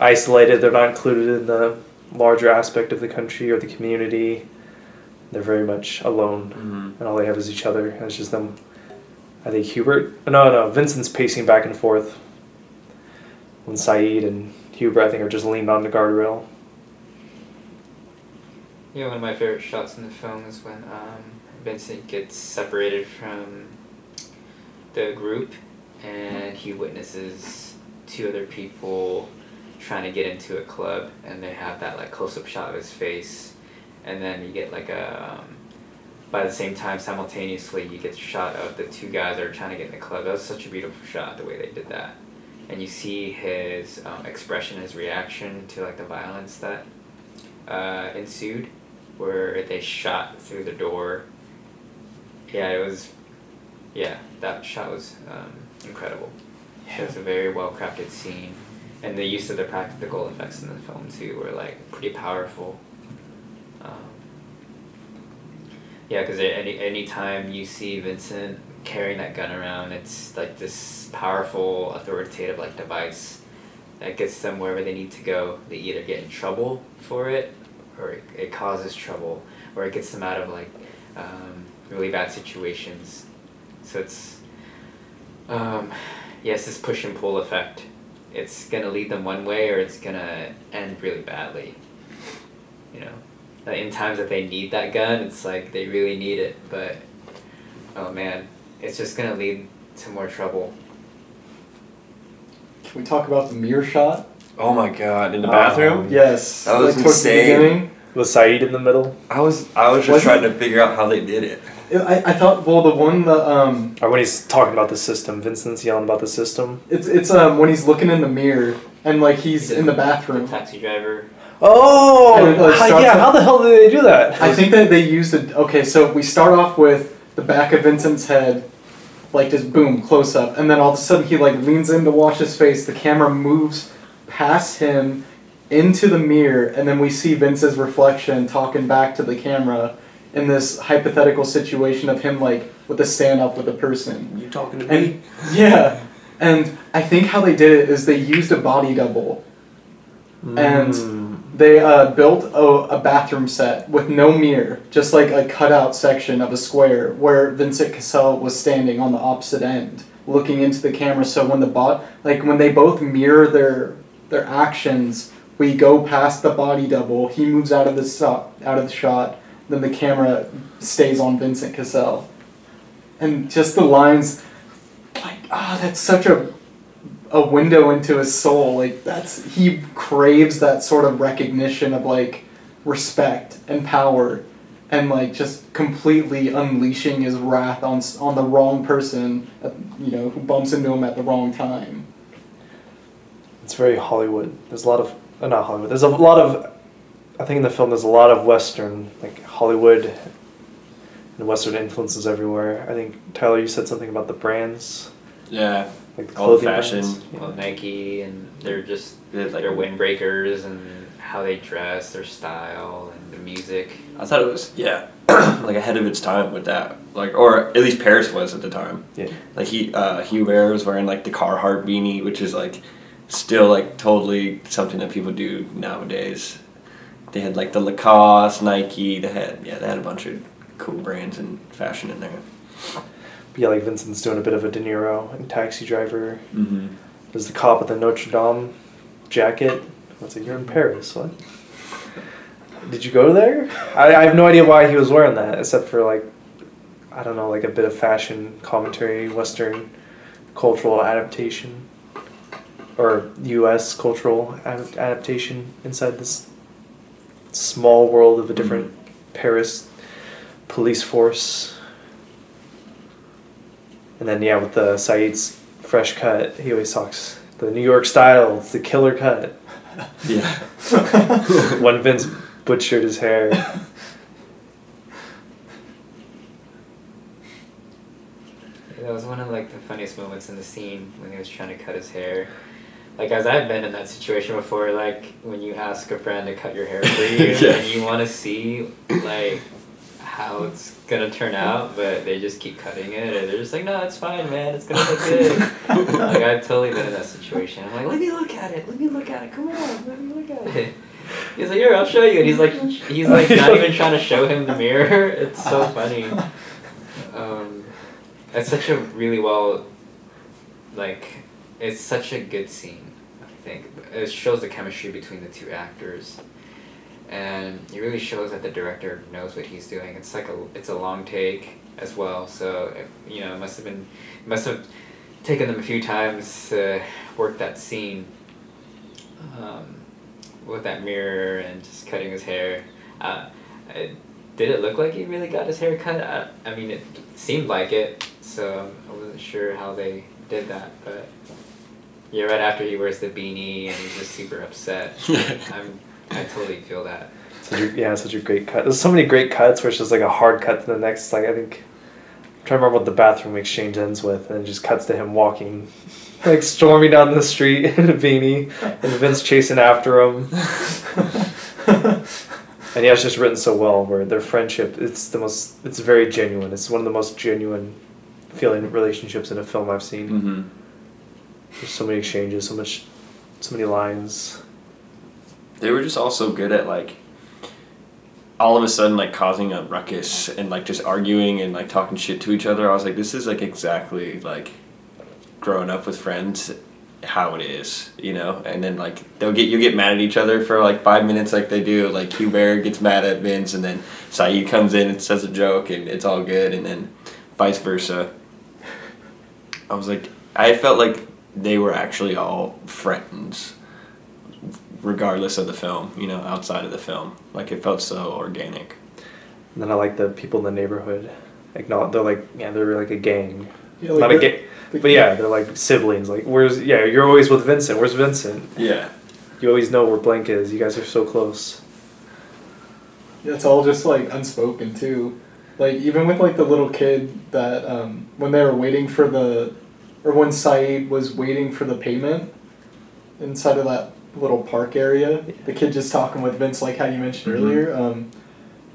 isolated. They're not included in the larger aspect of the country or the community. They're very much alone, Mm-hmm. and all they have is each other. And it's just them. I think Hubert. No, no. Vincent's pacing back and forth. When Saeed and Hubert, I think, are just leaned on the guardrail. Yeah, one of my favorite shots in the film is when um, Vincent gets separated from the group and he witnesses two other people trying to get into a club and they have that like close up shot of his face and then you get like a um, by the same time simultaneously you get a shot of the two guys that are trying to get in the club that was such a beautiful shot the way they did that and you see his um, expression his reaction to like the violence that uh, ensued where they shot through the door. Yeah, it was. Yeah, that shot was um, incredible. It was a very well crafted scene, and the use of the practical effects in the film too were like pretty powerful. Um, yeah, because any any time you see Vincent carrying that gun around, it's like this powerful, authoritative like device that gets them wherever they need to go. They either get in trouble for it, or it, it causes trouble, or it gets them out of like um, really bad situations. So it's um, yes, this push and pull effect. It's gonna lead them one way, or it's gonna end really badly. You know, in times that they need that gun, it's like they really need it, but oh man, it's just gonna lead to more trouble. Can we talk about the mirror shot? Oh my god! In the Um, bathroom. Yes. That was like, towards the insane. beginning. Was Saeed in the middle? I was I was just Was trying to figure out how they did it. I, I thought well the one the um Or when he's talking about the system, Vincent's yelling about the system. it's it's um when he's looking in the mirror and like he's He in the bathroom. The taxi driver. Oh, And it, like, how- yeah. with- How the hell did they do that? I think that they used it. Okay, so we start off with the back of Vincent's head, like just boom, close up, and then all of a sudden he like leans in to wash his face. The camera moves past him into the mirror, and then we see Vince's reflection talking back to the camera in this hypothetical situation of him like with a stand up with a person. You talking to And [LAUGHS] yeah, and I think how they did it is they used a body double. And Mm. They uh, built a, a bathroom set with no mirror, just like a cutout section of a square where Vincent Cassel was standing on the opposite end, looking into the camera. So when the bot, like when they both mirror their their actions, we go past the body double. He moves out of the shot, out of the shot. Then the camera stays on Vincent Cassel, and just the lines, like ah, that's such a a window into his soul. Like that's he craves that sort of recognition of like respect and power, and like just completely unleashing his wrath on on the wrong person, uh, you know, who bumps into him at the wrong time. It's very Hollywood. There's a lot of uh, not Hollywood. There's a lot of, I think in the film there's a lot of Western, like Hollywood and Western influences everywhere. I think Tyler, you said something about the brands, Yeah. Like the All the fashion. brands. Well, Nike and they're just Yeah, like- their windbreakers and how they dress, their style, and the music. I thought it was yeah, [CLEARS THROAT] like ahead of its time with that. Like, or at least Paris was at the time. Yeah. Like he, uh, Hubert was wearing like the Carhartt beanie, which is like still like totally something that people do nowadays. They had like the Lacoste, Nike. They had yeah, they had a bunch of cool brands and fashion in there. Yeah, like Vincent's doing a bit of a De Niro and Taxi Driver. Mm-hmm. There's the cop with the Notre Dame jacket. What's it? you're in Paris, what? Did you go there? I, I have no idea why he was wearing that, except for like, I don't know, like a bit of fashion commentary, Western cultural adaptation, or U.S. cultural ad- adaptation inside this small world of a different Paris police force. And then yeah, with the Saeed's fresh cut, he always talks the New York style. It's the killer cut. Yeah. [LAUGHS] when Vince butchered his hair. That was one of like the funniest moments in the scene when he was trying to cut his hair. Like as I've been in that situation before, like when you ask a friend to cut your hair for you [LAUGHS] Yeah. and you want to see like how it's gonna turn out, but they just keep cutting it, and they're just like, "No, it's fine, man. It's gonna look good." [LAUGHS] like I've totally been in that situation. I'm like, "Let me look at it. Let me look at it. Come on, let me look at it." [LAUGHS] He's like, "Here, I'll show you." And he's like, he's like not even trying to show him the mirror. [LAUGHS] It's so funny. Um, it's such a really well, like, it's such a good scene. I think it shows the chemistry between the two actors, and it really shows that the director knows what he's doing. It's like a it's a long take as well, so it, you know it must have been must have taken them a few times to work that scene. Um, with that mirror and just cutting his hair. Uh, did it look like he really got his hair cut? I, I mean, it seemed like it, so I wasn't sure how they did that. But yeah, right after he wears the beanie and he's just super upset. [LAUGHS] I'm, I totally feel that. Such a, yeah, such a great cut. There's so many great cuts where it's just like a hard cut to the next. Like I think, I'm trying to remember what the bathroom exchange ends with, and it just cuts to him walking, [LAUGHS] like storming down the street [LAUGHS] in a beanie, and Vince chasing after him. [LAUGHS] And yeah, it's just written so well. Where their friendship, it's the most, it's very genuine. It's one of the most genuine feeling relationships in a film I've seen. Mm-hmm. There's so many exchanges, so much, so many lines. They were just all so good at like all of a sudden like causing a ruckus and like just arguing and like talking shit to each other. I was like, this is like exactly like growing up with friends how it is, you know? And then like they'll get you get mad at each other for like five minutes like they do. Like Hubert gets mad at Vince and then Saeed comes in and says a joke and it's all good and then vice versa. [LAUGHS] I was like I felt like they were actually all friends regardless of the film, you know, outside of the film. Like it felt so organic. And then I like the people in the neighborhood. Like not, they're like yeah, they're like a gang. Yeah, like not a gang, but yeah, they're like siblings. Like where's yeah, you're always with Vincent. Where's Vincent? Yeah. You always know where Blank is. You guys are so close. Yeah, it's all just like unspoken too. Like even with like the little kid that um, when they were waiting for the, or when Saeed was waiting for the payment, inside of that little park area, the kid just talking with Vince like how you mentioned Mhm. earlier. Um,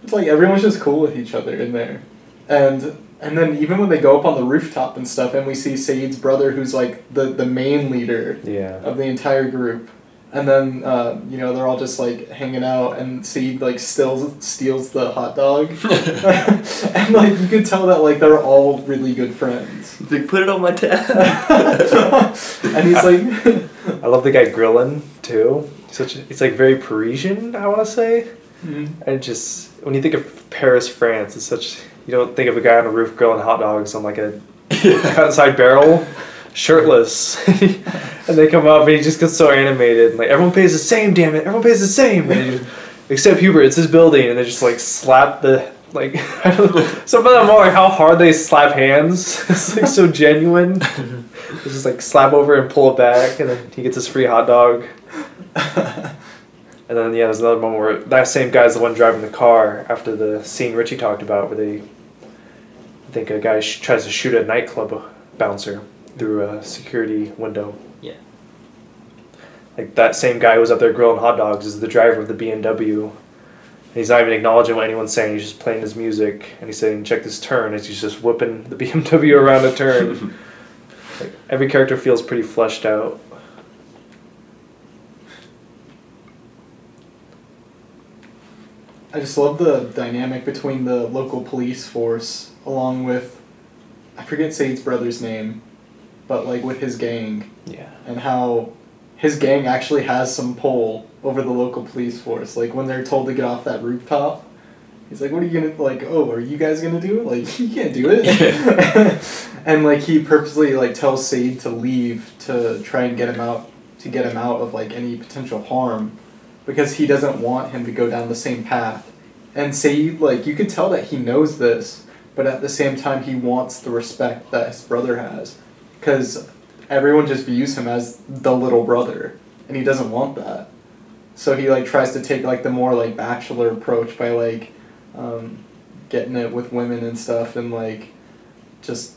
it's like everyone's just cool with each other in there, and and then even when they go up on the rooftop and stuff, and we see Saeed's brother who's like the the main leader Yeah. of the entire group. And then uh, you know they're all just like hanging out, and Saeed like steals steals the hot dog, [LAUGHS] [LAUGHS] and like you could tell that like they're all really good friends. Like put it on my tab. [LAUGHS] and he's like, I love the guy grilling too. Such a, it's like very Parisian. I want to say. mm, And just when you think of Paris, France, it's such you don't think of a guy on a roof grilling hot dogs on like a [LAUGHS] outside barrel, shirtless, [LAUGHS] and they come up and he just gets so animated. and, Like everyone pays the same, damn it! Everyone pays the same. And he just, except Hubert, it's his building, and they just like slap the like. [LAUGHS] I don't know. Some of them are like how hard they slap hands. [LAUGHS] It's like so genuine. [LAUGHS] They just like slap over and pull it back, and then he gets his free hot dog. And then yeah, there's another moment where that same guy's the one driving the car after the scene Richie talked about, where they, I think a guy sh- tries to shoot a nightclub bouncer through a security window. Yeah. Like that same guy who was up there grilling hot dogs is the driver of the BMW. And he's not even acknowledging what anyone's saying. He's just playing his music, and he's saying, "Check this turn." As he's just whipping the [LAUGHS] BMW around a turn. like, [LAUGHS] every character feels pretty fleshed out. I just love the dynamic between the local police force along with I forget Saeed's brother's name, but like with his gang Yeah. and how his gang actually has some pull over the local police force. Like when they're told to get off that rooftop, he's like, "What are you gonna like? Oh, are you guys gonna do it? Like [LAUGHS] you can't do it." [LAUGHS] and like he purposely like tells Saeed to leave to try and get him out to get him out of like any potential harm because he doesn't want him to go down the same path. And Saeed, like, you could tell that he knows this, but at the same time, he wants the respect that his brother has. Because everyone just views him as the little brother, and he doesn't want that. So he, like, tries to take, like, the more, like, bachelor approach by, like, um, getting it with women and stuff, and, like, just.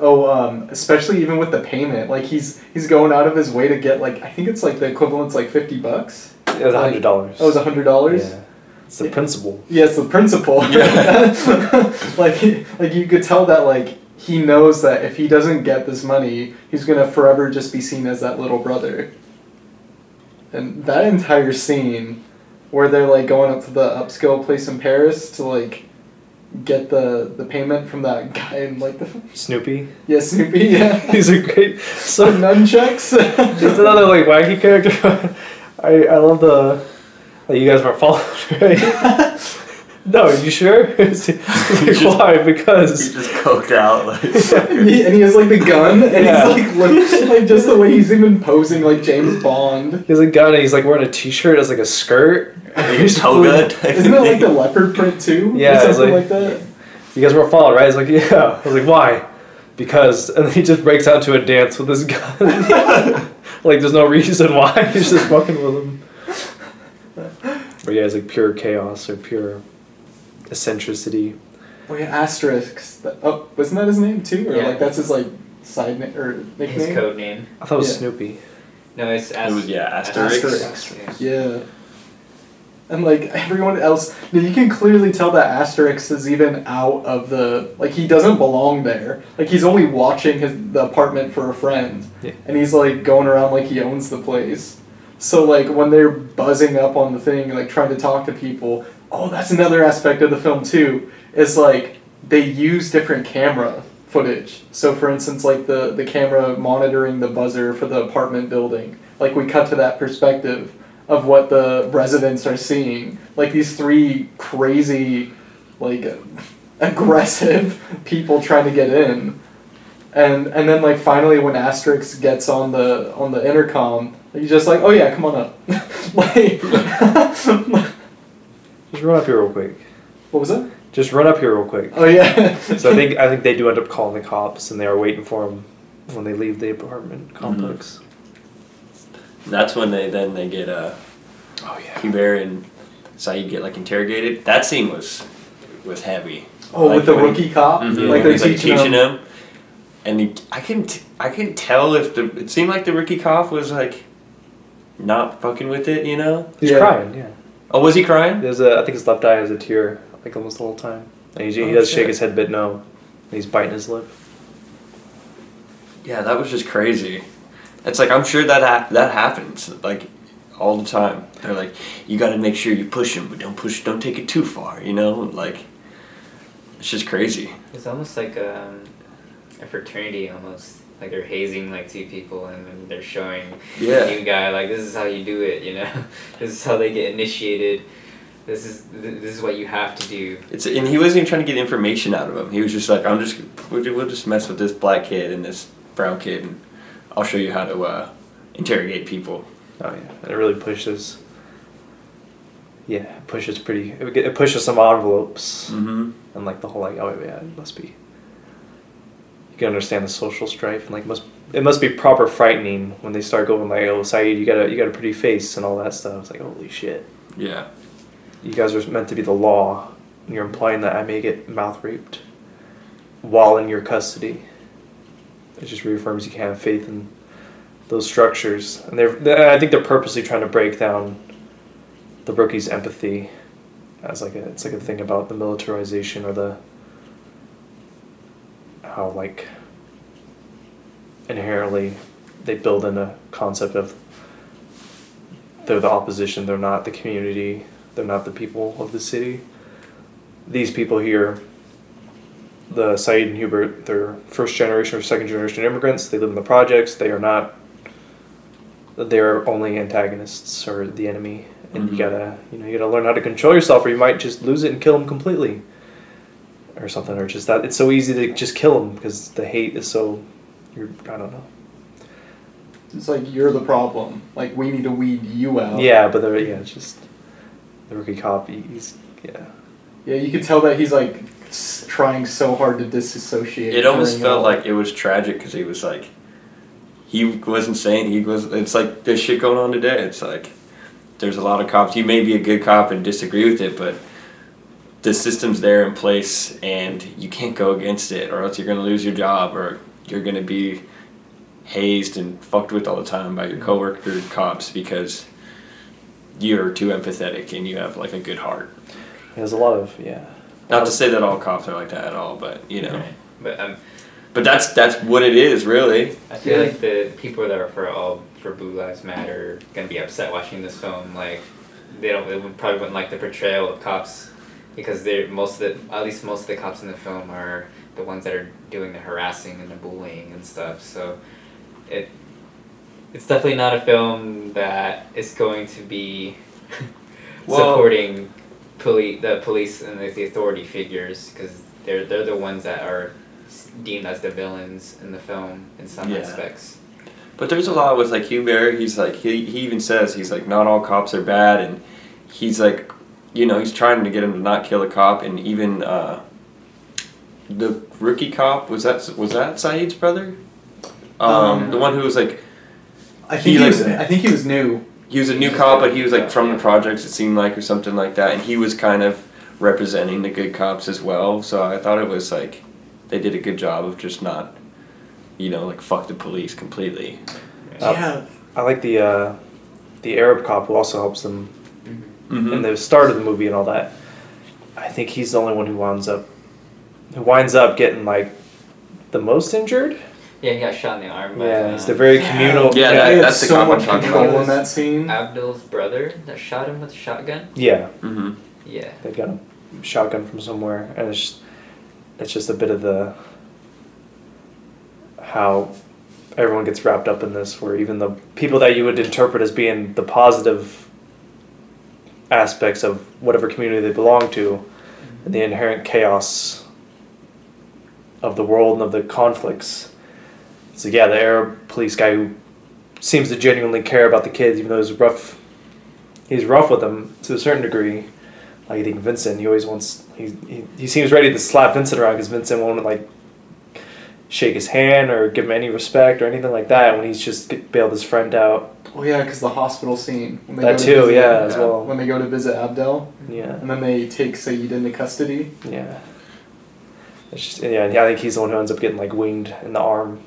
Oh, um, especially even with the payment, like he's he's going out of his way to get like I think it's like the equivalent's like fifty bucks. It was a hundred dollars. Oh, it was a hundred dollars. Yeah. It's the Yeah. principal. Yes, the principal. [LAUGHS] like, like you could tell that like he knows that if he doesn't get this money, he's gonna forever just be seen as that little brother. And that entire scene, where they're like going up to the upscale place in Paris to like get the the payment from that guy in like the [LAUGHS] Snoopy. yeah Snoopy yeah [LAUGHS] He's a great. so nunchucks. there's [LAUGHS] another like wacky character. I I love the. Like, you guys weren't following, right? No, are you sure? [LAUGHS] It's like, [LAUGHS] why? He Because just coked out like. [LAUGHS] and, he, and he has like the gun, and Yeah. he's like, look, like just the way he's even posing like James Bond. he has a gun and he's like wearing a t-shirt as like a skirt. His toga. Isn't it like the leopard print too? Yeah, or it's something like- like, that. You guys weren't following, right? He's like, yeah. I was like, why? Because, and he just breaks out to a dance with his gun. like, there's no reason why. He's just fucking with him. But yeah, it's like pure chaos or pure eccentricity. Oh yeah, Asterix. Oh, wasn't that his name too? Or Yeah. like that's his like side name or nickname? His code name. I thought it was Yeah. Snoopy. No, it's It was yeah, Asterix. Asterix. Yeah. And like everyone else, you can clearly tell that Asterix is even out of the like he doesn't belong there. Like he's only watching his the apartment for a friend, Yeah. and he's like going around like he owns the place. So like when they're buzzing up on the thing, like trying to talk to people, oh, that's another aspect of the film too. Is like they use different camera footage. So for instance, like the the camera monitoring the buzzer for the apartment building, like we cut to that perspective of what the residents are seeing. Like these three crazy, like [LAUGHS] aggressive people trying to get in. And and then like finally when Asterix gets on the on the intercom, he's just like, oh yeah, come on up. [LAUGHS] like, [LAUGHS] Just run up here real quick. what was it? Just run up here real quick. Oh yeah. So I think I think they do end up calling the cops, and they are waiting for them when they leave the apartment complex. That's when they then they get uh Oh yeah. Hubert and Saeed get like interrogated. That scene was was heavy. Oh, Like with the when he- rookie cop, Mhm. like they're He's, like, teaching, teaching him. him. And he, I can t- I can tell if the it seemed like the rookie cop was like not fucking with it, you know. He's Yeah. crying. Yeah. Oh, was he crying? There's a I think his left eye has a tear like almost the whole time. And he, he Oh, does shit. shake his head, but no. And he's biting his lip. Yeah, that was just crazy. It's like I'm sure that ha- that happens like all the time. They're like, you got to make sure you push him, but don't push, don't take it too far. You know, like it's just crazy. It's almost like um, a fraternity, almost like they're hazing like two people, and then they're showing Yeah. the new guy like this is how you do it. You know, [LAUGHS] this is how they get initiated. This is th- this is what you have to do. It's and he wasn't even trying to get information out of him. He was just like, I'm just we'll, just mess with this black kid and this brown kid, and I'll show you how to uh, interrogate people. Oh yeah, and it really pushes. Yeah, it pushes pretty. It, it pushes some envelopes, Mm-hmm. and like the whole like oh yeah, it must be. You can understand the social strife and like must it must be proper frightening when they start going like, "Oh, Saeed, you got a you got a pretty face" and all that stuff. It's like, holy shit, Yeah. you guys are meant to be the law, and you're implying that I may get mouth raped while in your custody. It just reaffirms you can't have faith in those structures, and they're, they I think they're purposely trying to break down the rookie's empathy as like a it's like a thing about the militarization or the how like inherently they build in a concept of they're the opposition, they're not the community, they're not the people of the city. These people here, the Saeed and Hubert, they're first generation or second generation immigrants. They live in the projects. They are not. They're only antagonists or the enemy, and Mhm. you gotta, you know, you gotta learn how to control yourself, or you might just lose it and kill them completely, or something, or just that. It's so easy to just kill them because the hate is so. You're, I don't know. It's like you're the problem. Like we need to weed you out. Yeah, but they're yeah, it's just the rookie cop. He's yeah. Yeah, you could tell that he's like trying so hard to disassociate. It almost felt all- like it was tragic because he was like, he wasn't saying he was. It's like there's shit going on today. It's like there's a lot of cops. You may be a good cop and disagree with it, but the system's there in place, and you can't go against it, or else you're gonna lose your job, or you're gonna be hazed and fucked with all the time by your coworker cops because you're too empathetic and you have like a good heart. There's a lot of yeah. Not to say that all cops are like that at all, but you know. Right. But um, But that's that's what it is, really. I feel Yeah. like the people that are for all for Blue Lives Matter are gonna be upset watching this film. Like they don't, they probably wouldn't like the portrayal of cops because they're most of the at least most of the cops in the film are the ones that are doing the harassing and the bullying and stuff. So it it's definitely not a film that is going to be [LAUGHS] Well- supporting poli- the police and the, the authority figures because they're they're the ones that are deemed as the villains in the film in some Yeah. aspects. But there's a lot with like Hubert. He's like he he even says he's like not all cops are bad, and he's like, you know, he's trying to get him to not kill a cop, and even uh, the rookie cop was that was that Saeed's brother, um, Um, the one who was like I think he, he, like- was. I think he was new. he was a new cop, but he was like from the projects. It seemed like or something like that, and he was kind of representing the good cops as well. So I thought it was like they did a good job of just not, you know, like fuck the police completely. Uh, yeah. I like the uh, the Arab cop who also helps them Mm-hmm. in the start of the movie and all that. I think he's the only one who winds up who winds up getting like the most injured. Yeah, he got shot in the arm. by, Yeah, it's the very communal. Yeah, they that- had that's the so cop I'm much talking control about. in that scene. Abdel's brother that shot him with a shotgun. Yeah, Mm-hmm. Yeah. they got a shotgun from somewhere, and it's just, it's just a bit of the how everyone gets wrapped up in this, where even the people that you would interpret as being the positive aspects of whatever community they belong to, and the inherent chaos of the world and of the conflicts. So yeah, the Arab police guy who seems to genuinely care about the kids, even though he's rough. He's rough with them to a certain degree. Like I think Vincent, he always wants. He he, he seems ready to slap Vincent around because Vincent won't like shake his hand or give him any respect or anything like that when he's just bailed his friend out. Oh yeah, because the hospital scene. When they That go to too, visit- yeah, as well. When they go to visit Abdel, Yeah, and then they take Saeed into custody. yeah. It's just yeah. and I think he's the one who ends up getting like winged in the arm,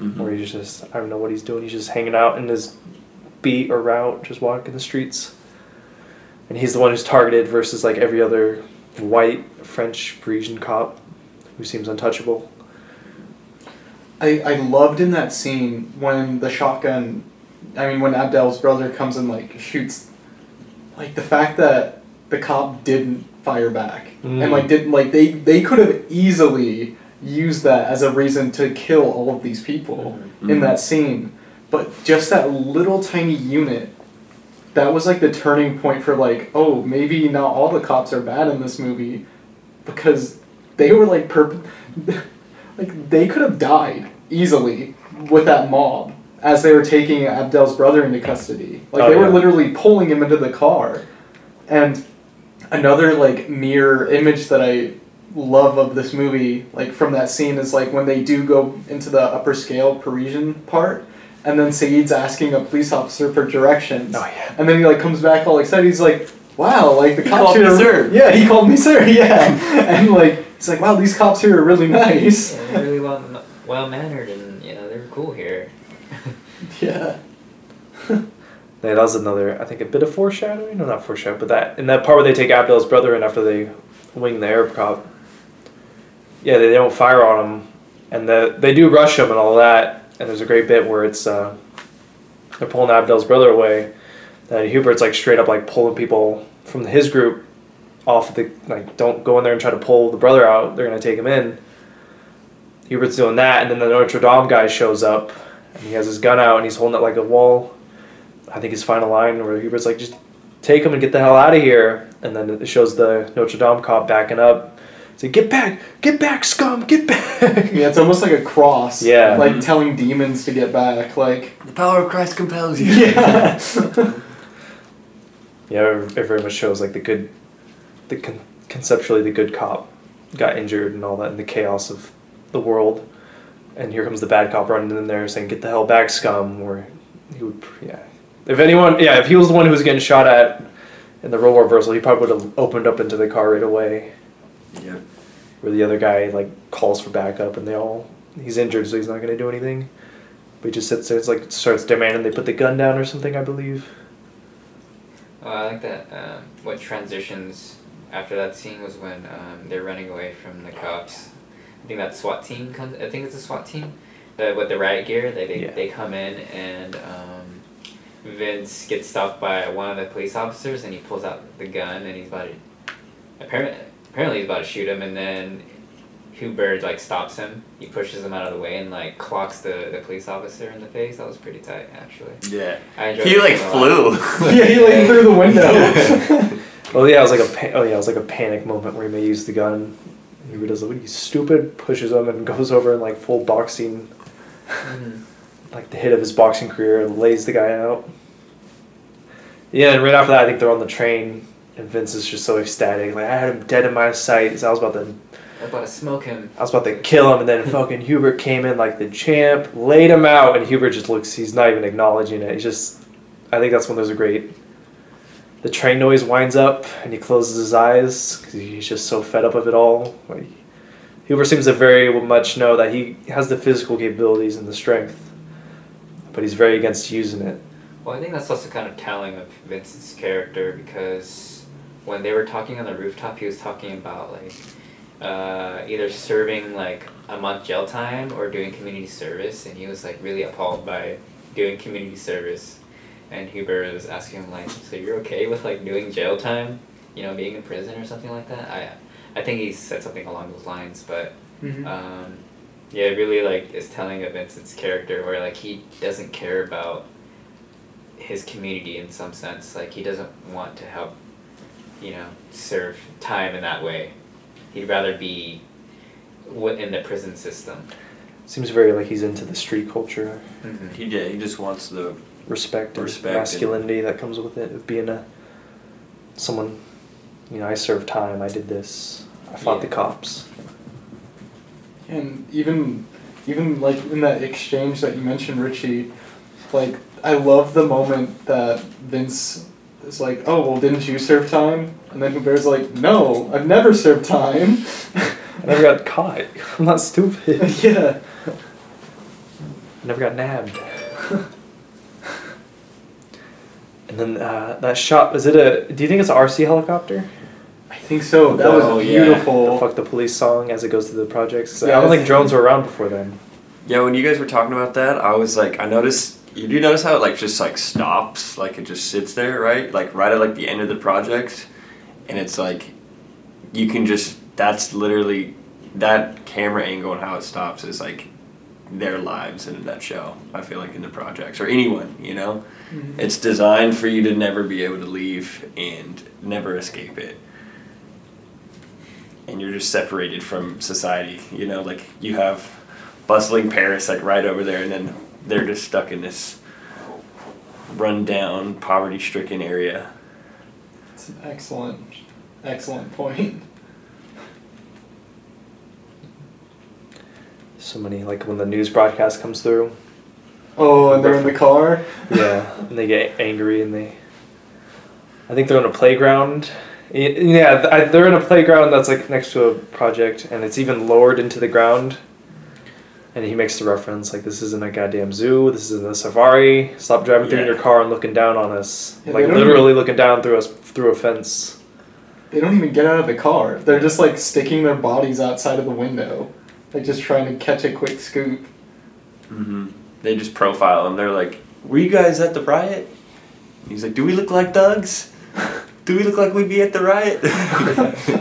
Mm-hmm. where he's just I don't know what he's doing. He's just hanging out in his beat or route, just walking the streets. And he's the one who's targeted versus like every other white French Parisian cop who seems untouchable. I, I loved in that scene when the shotgun, I mean, when Abdel's brother comes and like shoots, like the fact that the cop didn't fire back Mm. and like didn't like they they could have easily used that as a reason to kill all of these people in Mhm. that scene, but just that little tiny unit. That was like the turning point for like, oh, maybe not all the cops are bad in this movie, because they were like perp, [LAUGHS] like they could have died easily with that mob as they were taking Abdel's brother into custody. Like Oh, they were yeah. literally pulling him into the car. And another like mirror image that I love of this movie, like from that scene, is like when they do go into the upper scale Parisian part, and then Saeed's asking a police officer for directions. Oh yeah. And then he like comes back all excited. He's like, "Wow, like the He cops called here." me are- sir." Yeah, he called me sir. [LAUGHS] Yeah, and like he's like, "Wow, these cops here are really nice." Yeah, really well well mannered and you know they're cool here. [LAUGHS] Yeah. Yeah, [LAUGHS] that was another, I think, a bit of foreshadowing. No, not foreshadowing, but that in that part where they take Abdel's brother in after they wing the Arab cop. Yeah, they, they don't fire on him, and the, they do rush him and all that. And there's a great bit where it's uh, they're pulling Abdel's brother away, and Hubert's like straight up like pulling people from his group off of the like don't go in there and try to pull the brother out. They're gonna take him in. Hubert's doing that, and then the Notre Dame guy shows up, and he has his gun out, and he's holding it like a wall. I think his final line where Hubert's like, just take him and get the hell out of here. And then it shows the Notre Dame cop backing up. He's like, get back, get back, scum, get back. [LAUGHS] Yeah, it's almost like a cross. Yeah. Like telling demons to get back. Like. The power of Christ compels you. Yeah. [LAUGHS] yeah, it it very much shows like the good, the con- conceptually the good cop got injured and all that in the chaos of the world. And here comes the bad cop running in there saying, get the hell back, scum. Or he would, yeah. If anyone, yeah, if he was the one who was getting shot at in the role reversal, he probably would have opened up into the car right away. Yeah. where the other guy like calls for backup and they all he's injured so he's not gonna do anything but he just sits there it's like starts demanding they put the gun down or something i believe Oh, I like that. Um, what transitions after that scene was when um, they're running away from the cops. I think that SWAT team comes. I think it's a SWAT team. The with the riot gear, they they, Yeah. they come in and um, Vince gets stopped by one of the police officers and he pulls out the gun and he's about to apparently apparently he's about to shoot him and then Hubert like stops him. He pushes him out of the way and like clocks the, the police officer in the face. That was pretty tight actually. Yeah. I enjoyed He like scene a lot. flew. [LAUGHS] yeah, he like through the window. [LAUGHS] [LAUGHS] oh yeah it was like a pa- oh yeah it was like a panic moment where he may use the gun he does he's stupid pushes him and [LAUGHS] goes over in like full boxing Mhm. like the hit of his boxing career and lays the guy out yeah and right after that i think they're on the train and vince is just so ecstatic like i had him dead in my sights i was about to I was about to smoke him. I was about to kill him, and then [LAUGHS] fucking Hubert came in like the champ, laid him out, and Hubert just looks, he's not even acknowledging it. He's just, I think that's when there's a great, the train noise winds up, and he closes his eyes, because he's just so fed up of it all. Like, Hubert seems to very much know that he has the physical capabilities and the strength, but he's very against using it. Well, I think that's also kind of telling of Vincent's character because when they were talking on the rooftop, he was talking about like uh, either serving like a month jail time or doing community service, and he was like really appalled by doing community service. And Hubert was asking him like, "So you're okay with like doing jail time? You know, being in prison or something like that?" I, I think he said something along those lines, but um, yeah, it really like is telling of Vincent's character where like he doesn't care about his community in some sense. Like he doesn't want to help, you know, serve time in that way. He'd rather be wi- in the prison system. Seems very like he's into the street culture, Mm-hmm. He yeah, he just wants the respect and Respect and- masculinity that comes with it, of being a, someone, you know, I served time, I did this, I fought the cops. And even even like in that exchange that you mentioned, Richie, like I love the moment that Vince is like, "Oh well, didn't you serve time?" And then Hubert's like, "No, I've never served time." [LAUGHS] I never got caught. [LAUGHS] I'm not stupid. [LAUGHS] yeah. I never got nabbed. And then uh, that shot is it a? Do you think it's an RC helicopter? I think so. That Oh, was yeah. The beautiful. fuck the police song as it goes through the projects. 'Cause I Yeah, don't think drones were around before then. Yeah, when you guys were talking about that, I was like, I noticed. You do notice how it like just like stops, like it just sits there, right? Like right at like the end of the project, and it's like, you can just. That's literally that camera angle and how it stops is like their lives in a nutshell. I feel like in the projects or anyone, you know, Mhm. it's designed for you to never be able to leave and never escape it. And you're just separated from society, you know, like you have bustling Paris like right over there, and then they're just stuck in this run-down, poverty-stricken area. It's an excellent, excellent point. So many like when the news broadcast comes through. Oh, and they're in the car. [LAUGHS] Yeah, and they get angry and they. I think they're on a playground. Yeah, they're in a playground that's like next to a project, and it's even lowered into the ground. And he makes the reference like, "This isn't a goddamn zoo. This isn't a safari. Stop driving through in your car and looking down on us. Yeah, like they don't literally looking down through us through a fence." They don't even get out of the car. They're just like sticking their bodies outside of the window, like just trying to catch a quick scoop. hmm They just profile him. They're like, "Were you guys at the riot?" He's like, "Do we look like thugs? [LAUGHS] Do we look like we'd be at the riot?"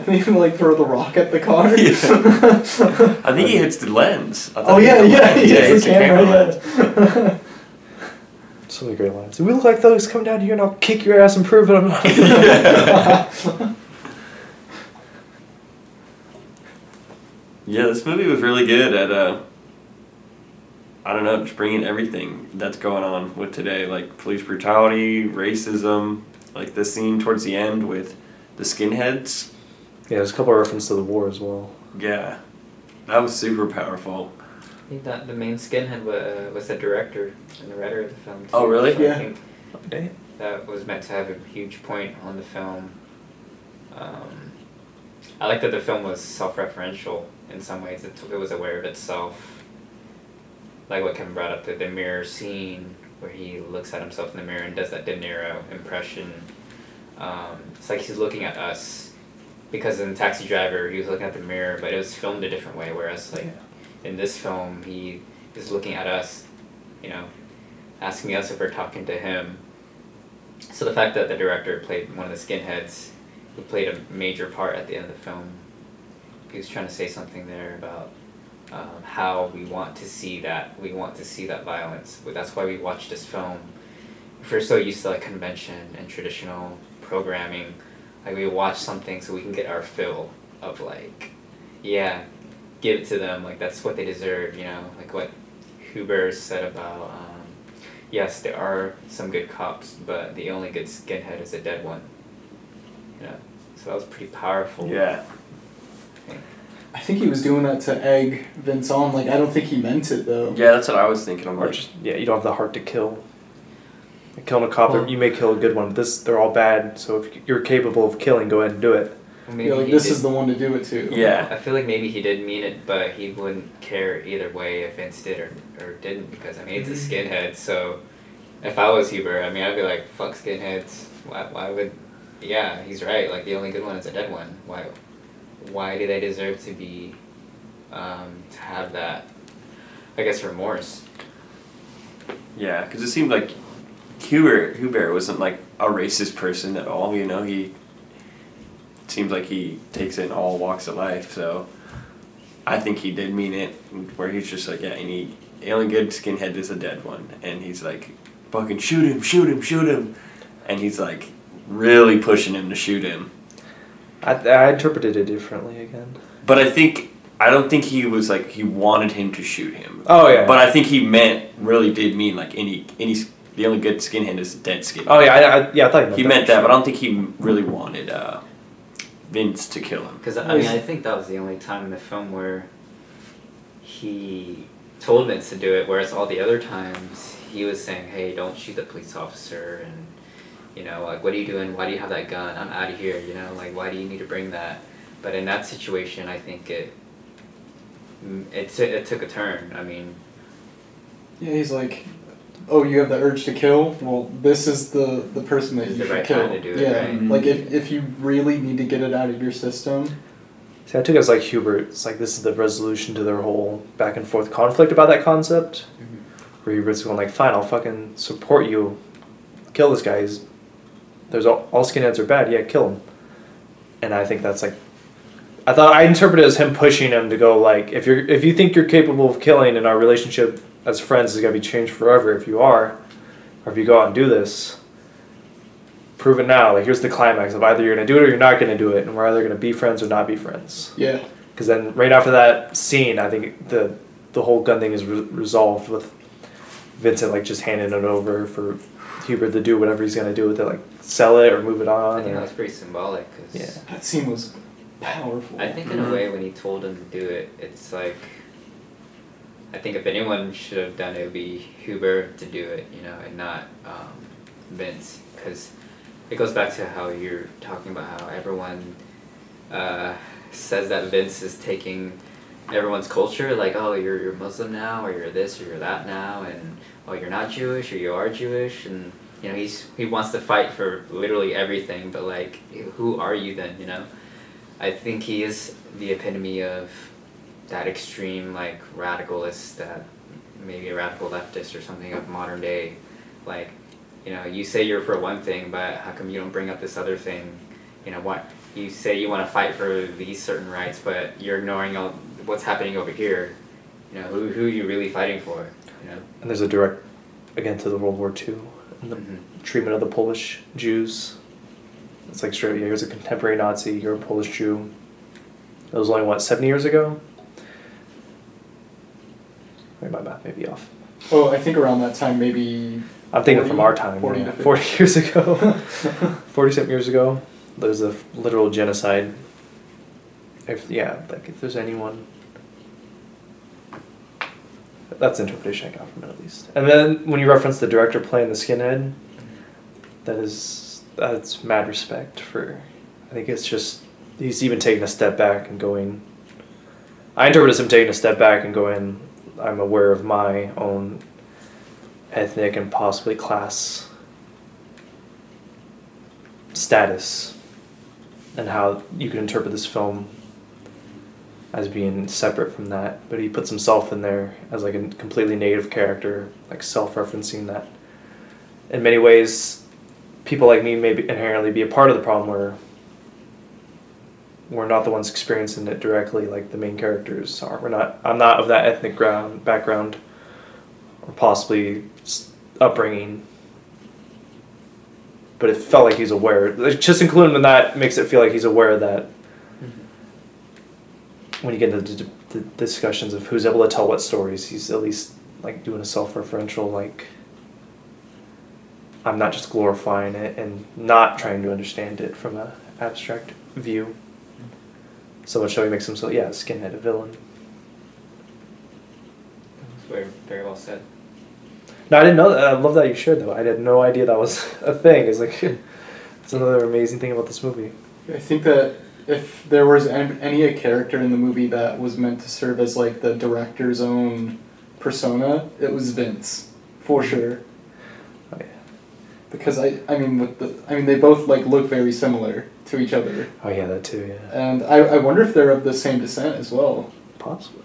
they [LAUGHS] [LAUGHS] even like throw the rock at the car. I think he hits the lens. I oh he yeah, hit the yeah, lens. he Yeah, hits the camera. yeah. So many great lines. Do We look like thugs. Come down here and I'll kick your ass and prove that I'm not. Yeah, this movie was really good at uh I don't know, just bringing everything that's going on with today, like police brutality, racism, like the scene towards the end with the skinheads. yeah, there's a couple of references to the war as well. Yeah, that was super powerful. I think that the main skinhead wa- uh, was the director and the writer of the film. Too. Oh, really? So Yeah. I think Dang. that was meant to have a huge point on the film. Um, I like that the film was self-referential in some ways. It, it was aware of itself. Like what Kevin brought up, the, the mirror scene where he looks at himself in the mirror and does that De Niro impression. Um, it's like he's looking at us because in Taxi Driver he was looking at the mirror, but it was filmed a different way. Whereas like in this film he is looking at us, you know, asking us if we're talking to him. So the fact that the director played one of the skinheads, who played a major part at the end of the film, he was trying to say something there about um, how we want to see that we want to see that violence. That's why we watch this film. If we're so used to like convention and traditional programming, like we watch something so we can get our fill of like, yeah, give it to them. Like that's what they deserve. You know, like what Hubert said about. Um, yes, there are some good cops, but the only good skinhead is a dead one. You know, so that was pretty powerful. Yeah. I think he was doing that to egg Vince on. Like I don't think he meant it though. Yeah, that's what I was thinking. I'm Or like, just yeah, you don't have the heart to kill. Like, killing a cop, Well- you may kill a good one, but this they're all bad. So if you're capable of killing, go ahead and do it. Well, maybe Yeah, like this did- is the one to do it to. yeah. I feel like maybe he didn't mean it, but he wouldn't care either way if Vince did or, or didn't because I mean it's a mm-hmm. skinhead. So if I was Hubert, I mean I'd be like, fuck skinheads. Why, why would? Yeah, he's right. Like the only good one is a dead one. Why? Why do they deserve to be? Um, to have that, I guess remorse. Yeah, because it seemed like Hubert Hubert wasn't like a racist person at all. You know, he seems like he takes it in all walks of life. So I think he did mean it, where he's just like, yeah, any only good skinhead is a dead one, and he's like, fucking shoot him, shoot him, shoot him, and he's like really pushing him to shoot him. I I interpreted it differently again. But I think I don't think he was like he wanted him to shoot him. Oh yeah. But I think he meant really did mean like any any the only good skinhead is a dead skinhead. oh yeah, I, I, yeah, I thought He meant that, but I don't think he really wanted uh, Vince to kill him. Because I mean, I think that was the only time in the film where he told Vince to do it, whereas all the other times he was saying, "Hey, don't shoot the police officer," and you know, like, "What are you doing? Why do you have that gun? I'm out of here." You know, like, why do you need to bring that? But in that situation, I think it it t- it took a turn. I mean, Yeah, he's like, oh, you have the urge to kill. Well, this is the the person that you the should right kill. time to do it, yeah, right? Mm-hmm. like if if you really need to get it out of your system. See, I took it as like Hubert. It's like this is the resolution to their whole back and forth conflict about that concept. Mm-hmm. Where Hubert's going like, fine, I'll fucking support you. Kill this guy. He's, there's all, all skinheads are bad. Yeah, kill them. And I think that's like, I thought I interpreted it as him pushing him to go like, if you're if you think you're capable of killing, and our relationship as friends is gonna be changed forever if you are, or if you go out and do this. Prove it now. Like here's the climax of either you're gonna do it or you're not gonna do it, and we're either gonna be friends or not be friends. Yeah, Because then right after that scene, I think the the whole gun thing is re- resolved with Vincent like just handing it over for Hubert to do whatever he's gonna do with it, like sell it or move it I on. think that or- was pretty symbolic. Cause Yeah. that scene was powerful. I think in a way when he told him to do it, it's like I think if anyone should have done it, it would be Hubert to do it, you know, and not um, Vince, because it goes back to how you're talking about how everyone uh, says that Vince is taking everyone's culture, like, oh, you're you're Muslim now, or you're this, or you're that now, and oh, you're not Jewish, or you are Jewish, and you know, he's he wants to fight for literally everything, but like, who are you then, you know? I think he is the epitome of that extreme like radicalist that maybe a radical leftist or something of modern day. Like you know you say you're for one thing but how come you don't bring up this other thing? You know what you say you want to fight for these certain rights but you're ignoring all what's happening over here. You know who, who are you really fighting for you know? And there's a direct, again, to the World War II and the Mhm. treatment of the Polish Jews. It's like straight, yeah, here's a contemporary Nazi, you're a Polish Jew. It was only, what, 70 years ago? Maybe my math may be off. Well, I think around that time, maybe. I'm thinking from our time, 40 yeah, 40 years ago. [LAUGHS] 40 something years ago. There's a literal genocide. If, yeah, like if there's anyone. That's the interpretation I got from it at least. And then when you reference the director playing the skinhead, that is that's mad respect for I think it's just he's even taking a step back and going I interpret as him taking a step back and going I'm aware of my own ethnic and possibly class status and how you can interpret this film as being separate from that but he puts himself in there as like a completely negative character like self-referencing that. In many ways people like me may be inherently be a part of the problem where we're not the ones experiencing it directly like the main characters are. We're not i'm not of that ethnic ground background or possibly upbringing. But it felt like he's aware just including in that makes it feel like he's aware that when you get into the, the discussions of who's able to tell what stories he's at least like doing a self-referential like i'm not just glorifying it and not trying to understand it from an abstract view. So much so he makes himself yeah skinhead a villain. It's very very well said. No i didn't know that i love that you shared though. I had no idea that was [LAUGHS] a thing. It's like [LAUGHS] it's another amazing thing about this movie. I think that if there was any a character in the movie that was meant to serve as like the director's own persona, it was Vince, for sure. oh, yeah. Because I, I mean, with the, I mean, they both like look very similar to each other, oh yeah that too yeah and I, I wonder if they're of the same descent as well. Possibly.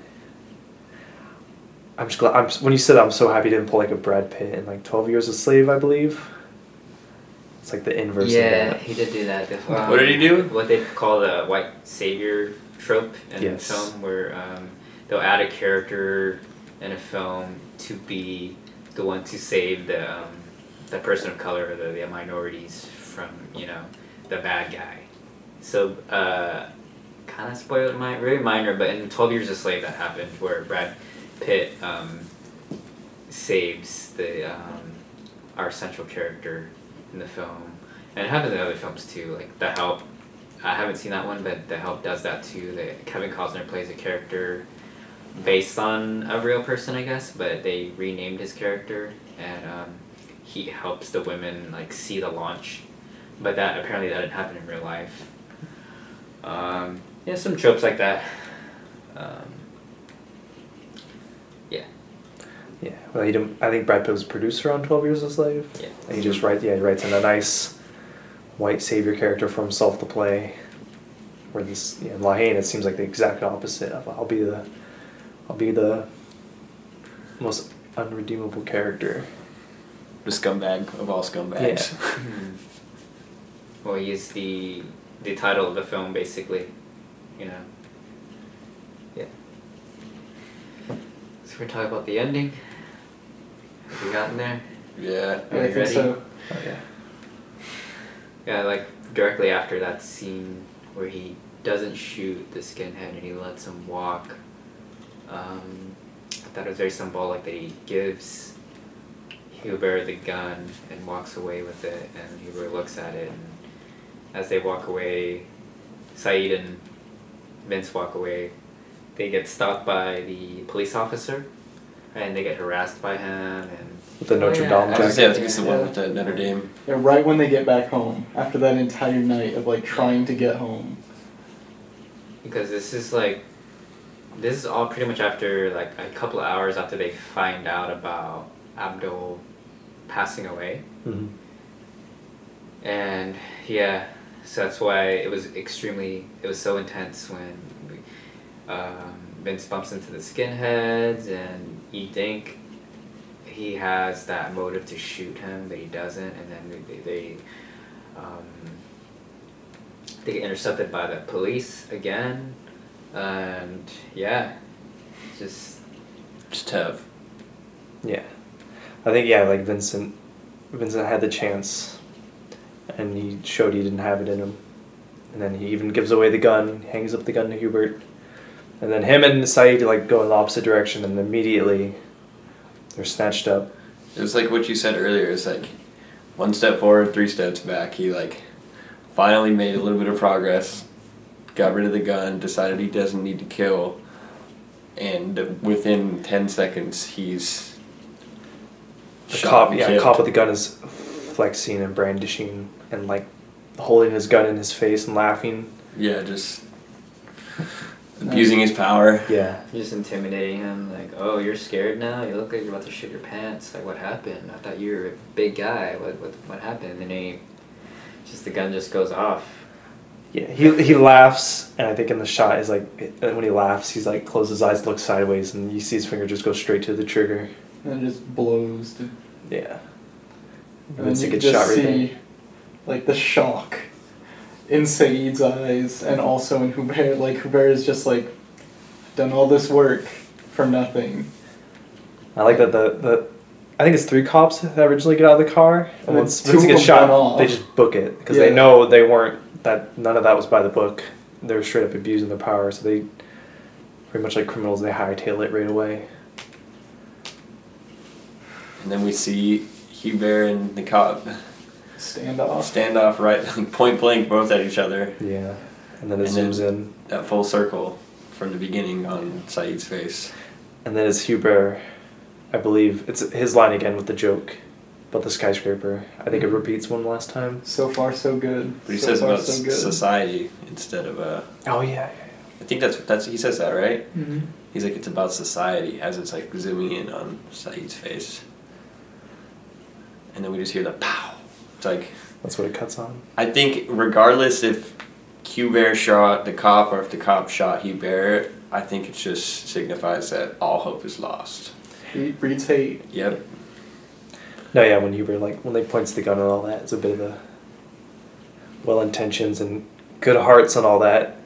I'm just glad. I'm when you said that, I'm so happy you didn't pull like a Brad Pitt in like Twelve Years a Slave, I believe. It's like the inverse yeah of that. he did do that um, What did he do? what they call the white savior trope in Yes. film where um, they'll add a character in a film to be the one to save the um, the person of color or the, the minorities from you know the bad guy so uh, kind of spoiled my very minor but in 12 years a slave that happened where brad pitt um, saves the um, our central character in the film and it happens in other films too like the help I haven't seen that one, but The Help does that too. That Kevin Costner plays a character based on a real person, I guess, but they renamed his character, and um, he helps the women like see the launch. But that apparently that didn't happen in real life. Um, yeah, some tropes like that. Um, yeah, Yeah. Well, he didn't. I think Brad Pitt was a producer on Twelve Years a Slave. yeah. And he just writes. Yeah, he writes in a nice white savior character for himself to play. Where this, yeah, in La Haine, it seems like the exact opposite of I'll be the, I'll be the most unredeemable character. The scumbag of all scumbags. [LAUGHS] Hmm. Well, he's the the title of the film, basically. You know. Yeah. So we're talking about the ending. Have we gotten there? Yeah. I Are you think ready? so. Oh, yeah. Yeah, like directly after that scene where he doesn't shoot the skinhead and he lets him walk. Um, I thought it was very symbolic that he gives Hubert the gun and walks away with it, and Hubert looks at it, and as they walk away, Saeed and Vince walk away. They get stopped by the police officer, and they get harassed by him and With the Oh, Notre yeah. Dame I was gonna say, I think it's the one with the Notre Dame. Yeah, right when they get back home, after that entire night of like trying to get home. because this is like this is all pretty much after like a couple of hours after they find out about Abdel passing away Mhm. and yeah so that's why it was extremely it was so intense when um, Vince bumps into the skinheads and you think he has that motive to shoot him but he doesn't and then they, they um, they get intercepted by the police again and yeah just Just have. Yeah, I think yeah, like Vincent, Vincent had the chance, and he showed he didn't have it in him, and then he even gives away the gun, hangs up the gun to Hubert, and then him and Saeed like go in the opposite direction, and immediately they're snatched up. It was like what you said earlier. It's like one step forward, three steps back. He like finally made a little bit of progress, got rid of the gun, decided he doesn't need to kill, and within ten seconds he's The cop, yeah, killed. cop with the gun is flexing and brandishing and like holding his gun in his face and laughing. Yeah, just abusing his power. Yeah, just intimidating him like oh you're scared now you look like you're about to shit your pants like what happened i thought you were a big guy what what, what happened and he just the gun just goes off yeah. He he laughs, and I think in the shot is like uh, when he laughs, he's like closes his eyes, looks sideways, and you see his finger just go straight to the trigger. And it just blows. To, Yeah. and And then then you it can gets shot just right see there. like the shock in Saeed's eyes and also in Hubert. Like Hubert is just like done all this work for nothing. I like that the, the I think it's three cops that originally get out of the car, and And once then two Vincent of gets them shot, off. they just book it because Yeah. they know they weren't that none of that was by the book. They were straight up abusing their power, so they pretty much like criminals. They hightail it right away. And then we see Hubert and the cop Standoff. Standoff, right, [LAUGHS] point blank, both at each other. Yeah, and then it And then- zooms in, That full circle from the beginning on Saeed's face. and then it's Hubert. I believe it's his line again with the joke about the skyscraper. I think it Mhm. repeats one last time. So far, so good. But he so says far, about so society instead of uh. Oh yeah, yeah, yeah. I think that's that's he says that right. Mhm. He's like it's about society as it's like zooming in on Saeed's face. And then we just hear the pow. It's like that's what it cuts on. I think regardless if Hubert shot the cop or if the cop shot Hubert, I think it just signifies that all hope is lost. Hate breeds hate. Yep. No, yeah, when Hubert like when they points the gun and all that, it's a bit of a well intentions and good hearts and all that,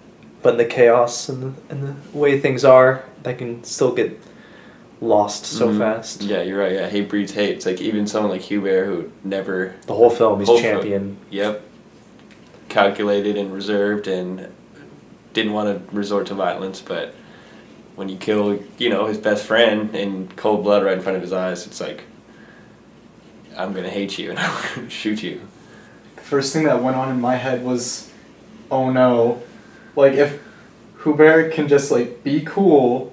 but in the chaos and the, and the way things are, that can still get lost so Mhm. fast. Yeah, you're right. Yeah, hate breeds hate. It's like even someone like Hubert who never, The whole film, he's Whole film. champion. yep, calculated and reserved and didn't want to resort to violence, but when you kill, you know, his best friend in cold blood right in front of his eyes, it's like, I'm gonna hate you and [LAUGHS] I'm gonna shoot you. The first thing that went on in my head was, oh no, like if Hubert can just like be cool,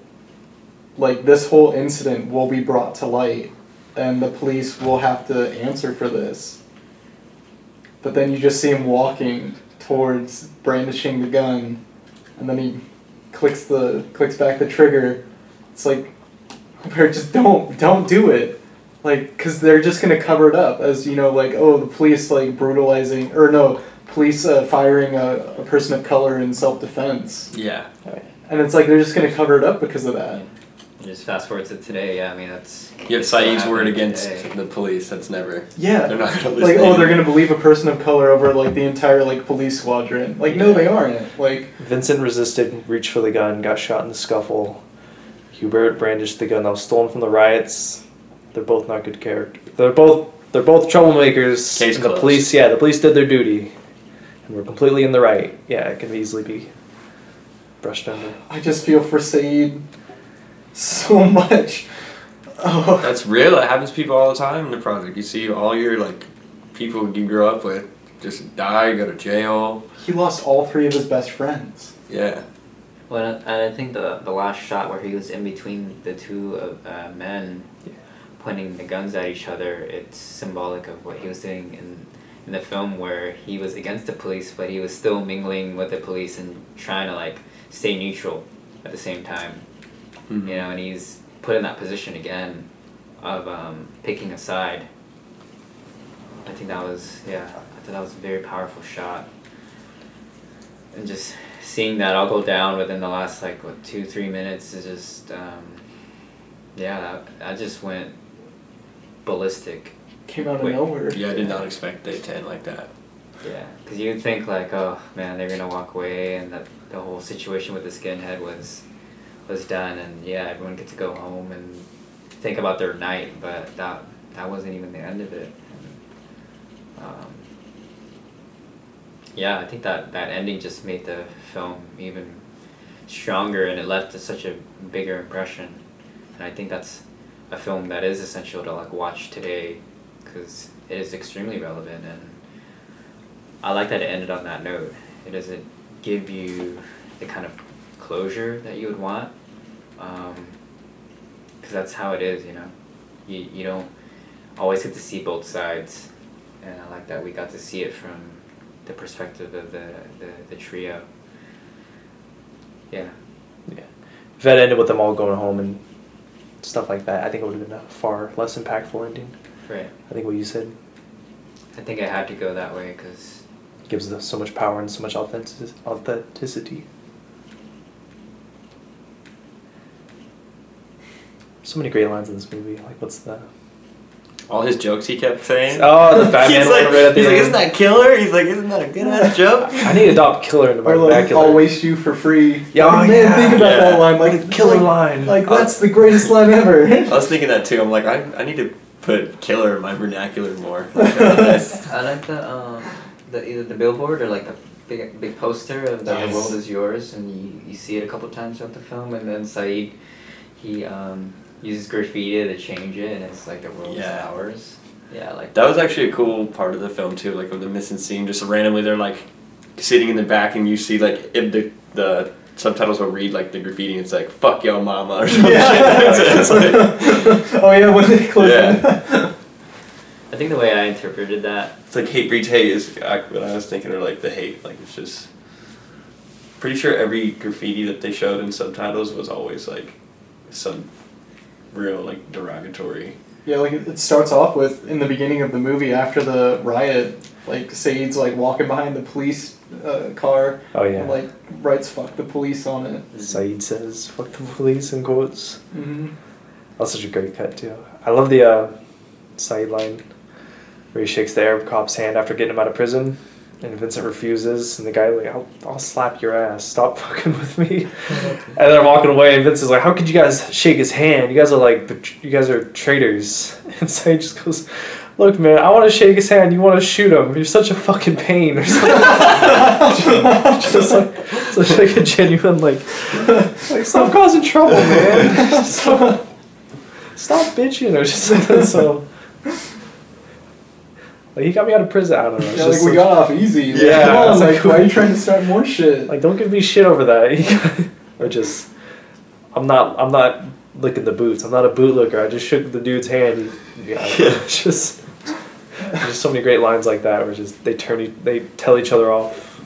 like this whole incident will be brought to light, and the police will have to answer for this. But then you just see him walking towards brandishing the gun, and then he clicks the clicks back the trigger. It's like, [LAUGHS] Hubert, just don't don't do it like because they're just gonna cover it up as you know like oh the police like brutalizing or no police uh, firing a, a person of color in self-defense Yeah. and it's like they're just gonna cover it up because of that And just fast forward to today yeah i mean that's You have Saeed's word against today. the police. That's never. yeah They're not gonna listen. like oh they're gonna believe a person of color over like the entire like police squadron like no they aren't like Vincent resisted, reached for the gun, got shot in the scuffle. Hubert brandished the gun that was stolen from the riots. They're both not good characters. They're both they're both troublemakers. Case and the closed. police, yeah, the police did their duty, and we're completely in the right. Yeah, it can easily be brushed under. i just feel for saeed so much oh That's real. It happens to people all the time in the project. You see all your like people you grew up with just die, go to jail. he lost all three of his best friends Yeah. Well, and I think the the last shot where he was in between the two uh, men, Yeah. pointing the guns at each other, it's symbolic of what he was doing in in the film, where he was against the police, but he was still mingling with the police and trying to like stay neutral at the same time. Mhm. You know, and he's put in that position again of um, picking a side. I think that was yeah. I thought that was a very powerful shot. And just seeing that all go down within the last like what two three minutes is just um, yeah. I, I just went ballistic. Came out of Wait. nowhere. Yeah, I did not expect it to end like that. Yeah, because you'd think like, oh man, they're gonna walk away, and that the whole situation with the skinhead was was done, and yeah, everyone gets to go home and think about their night, but that that wasn't even the end of it. Um, yeah, I think that that ending just made the film even stronger, and it left such a bigger impression, and I think that's a film that is essential to like watch today, because it is extremely relevant and. I like that it ended on that note. It doesn't give you the kind of closure that you would want, um, because that's how it is, you know. You you don't always get to see both sides, and I like that we got to see it from the perspective of the the, the trio. Yeah. Yeah. If that ended with them all going home and stuff like that, I think it would have been a far less impactful ending. Right. I think what you said I think I had to go that way because gives us so much power and so much authentic- authenticity. So many great lines in this movie. Like, what's the? All his jokes he kept saying. Oh, the [LAUGHS] Batman he's one like, right at the he's like, isn't that killer? He's like, isn't that a good ass [LAUGHS] joke? I need to adopt killer into my Or like, vernacular. I'll waste you for free. Yeah, Like, oh, man, yeah, think about yeah. that line. Like, killer like, line. Like, that's the greatest line ever. [LAUGHS] I was thinking that too. I'm like, I, I need to put killer in my vernacular more. Like, that's- I like the um the either the billboard or like the big big poster of the, Yes. world is yours, and you, you see it a couple times throughout the film, and then Saeed he um uses graffiti to change it, and it's like the world Yeah. is ours. Yeah, like that was actually a cool part of the film too. Like with the missing scene, just randomly they're like sitting in the back, and you see like if the the subtitles will read like the graffiti. and It's like "fuck yo mama" or something. [LAUGHS] It's [LAUGHS] like- oh yeah, when they close Yeah. [LAUGHS] I think the way I interpreted that It's like hate breeds hate is what I was thinking, or like the hate. Like it's just pretty sure every graffiti that they showed in subtitles was always like some real like derogatory. Yeah, like it it starts off with in the beginning of the movie after the riot, like Saeed's like walking behind the police uh, car, oh yeah. and, like writes "fuck the police" on it. Saeed says "fuck the police" in quotes. Mm-hmm. That's such a great cut too. I love the uh, Saeed line where he shakes the Arab cop's hand after getting him out of prison, and Vincent refuses, and the guy like, "I'll, I'll slap your ass. Stop [LAUGHS] fucking with me." and they're walking away, and Vincent's like, "How could you guys shake his hand? You guys are like, you guys are traitors." [LAUGHS] And so he just goes. Look, man, I want to shake his hand. You want to shoot him. You're such a fucking pain, or [LAUGHS] something. just like, such like a genuine like, like stop causing trouble, man. stop, stop bitching or just something. So, like he got me out of prison. I don't know. Yeah, like we such- got off easy. Like, Yeah, come on, like, like- why are you trying to start more [LAUGHS] shit? like don't give me shit over that. [LAUGHS] or just, I'm not. I'm not licking the boots. I'm not a bootlicker. I just shook the dude's hand. He, yeah, [LAUGHS] just. There's so many great lines like that where just they turn they tell each other off.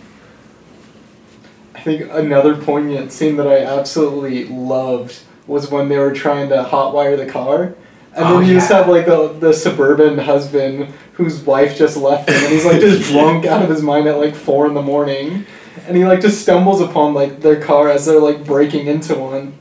I think another poignant scene that I absolutely loved was when they were trying to hotwire the car. And Oh, then you just yeah. have like the, the suburban husband whose wife just left him and he's like just [LAUGHS] drunk out of his mind at like four in the morning. And he like just stumbles upon like their car as they're like breaking into one.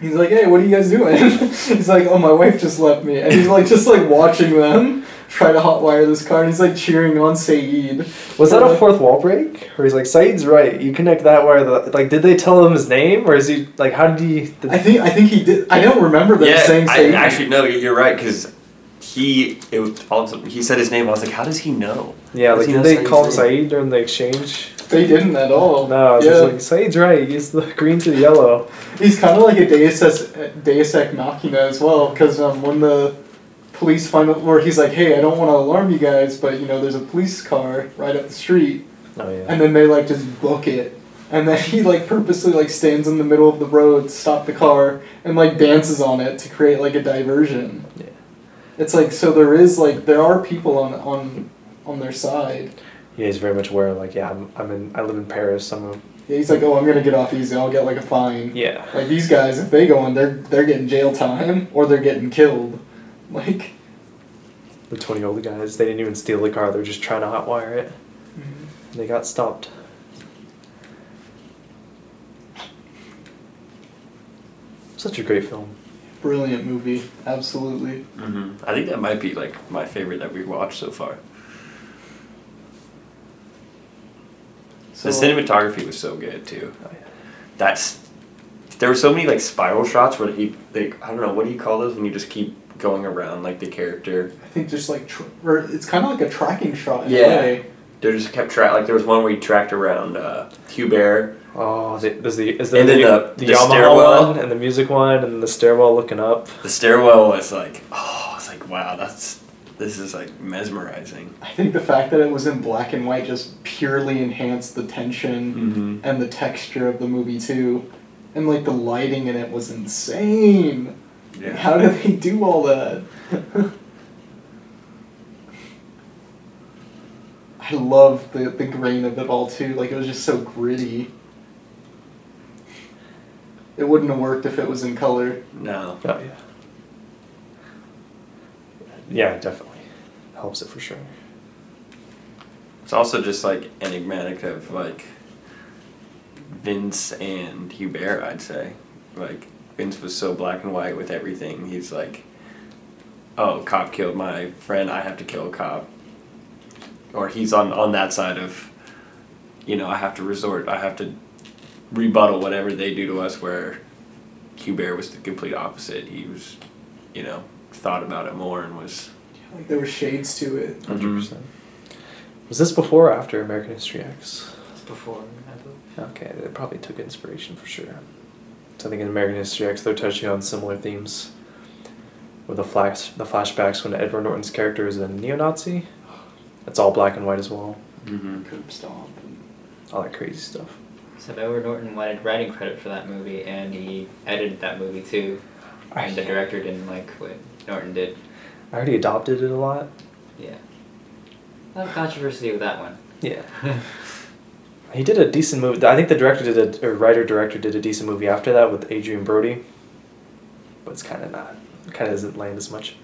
He's like, Hey, what are you guys doing? [LAUGHS] he's like, Oh my wife just left me and he's like just like watching them try to hotwire this car and he's like cheering on Saeed. Was that a fourth wall break? Or he's like, Saeed's right. You connect that where the like did they tell him his name or is he like how did he? Did, I think I think he did I don't remember them yeah, saying I actually no, you're right because he it was all of sudden, he said his name. I was like, how does he know? yeah, Does like did they Saeed's call him name? Saeed during the exchange? They didn't at all. No, it's yeah. just like Saeed's right. He's the green to the yellow. He's kind of like a Deus, Ex, Deus Ex Machina as well, because um, when the police find out, where he's like, hey, I don't want to alarm you guys, but you know, there's a police car right up the street, Oh yeah. and then they like just book it, and then [LAUGHS] he like purposely like stands in the middle of the road to stop the car and like dances on it to create like a diversion. Yeah. It's like so there is like there are people on on on their side. Yeah, he's very much aware. Like, yeah, I'm, I'm in. I live in Paris. I'm a. Yeah, he's like, oh, I'm gonna get off easy. I'll get like a fine. Yeah. Like these guys, if they go in, they're they're getting jail time or they're getting killed. [LAUGHS] Like, The twenty old guys. They didn't even steal the car. They're just trying to hotwire it. And they got stopped. Such a great film. brilliant movie, absolutely. hmm I think that might be like my favorite that we've watched so far. So the cinematography was so good too. Oh, yeah. That's there were so many like spiral shots where he like I don't know what do you call those when you just keep going around like the character. I think just like tr- or it's kind of like a tracking shot. In Yeah. A way. They just kept track like there was one where he tracked around uh, Hubert. Oh, the, there's the is the, And then the, the- the the Yamaha stairwell. one and the music one and the stairwell looking up. The stairwell was like oh it's like wow that's this is like mesmerizing. I think the fact that it was in black and white just purely enhanced the tension Mm-hmm. and the texture of the movie too, and like the lighting in it was insane. Yeah. How do they do all that? [LAUGHS] I love the, the grain of it all too. Like it was just so gritty. It wouldn't have worked if it was in color. No. Oh yeah. Yeah, definitely helps it for sure. It's also just like enigmatic of like Vince and Hubert, I'd say. Like Vince was so black and white with everything. He's like, "Oh, cop killed my friend. I have to kill a cop." Or he's on on that side of, you know, I have to resort. I have to rebuttal whatever they do to us. Where Hubert was the complete opposite. He was, you know, thought about it more and was. Like there were shades to it. 100 Mhm. percent. Was this before or after American History X? It's before, Okay, they probably took inspiration for sure. So I think in American History X, they're touching on similar themes. With the flash, the flashbacks when Edward Norton's character is a neo-Nazi. It's all black and white as well. Mm-hmm. Curb stomp. and- All that crazy stuff. So Edward Norton wanted writing credit for that movie, and he edited that movie too. And the director didn't like what Norton did. I already adopted it a lot. Yeah. A lot of controversy with that one. Yeah. [LAUGHS] He did a decent movie. I think the director did a, writer director did a decent movie after that with Adrien Brody. But it's kind of not, kind of doesn't land as much.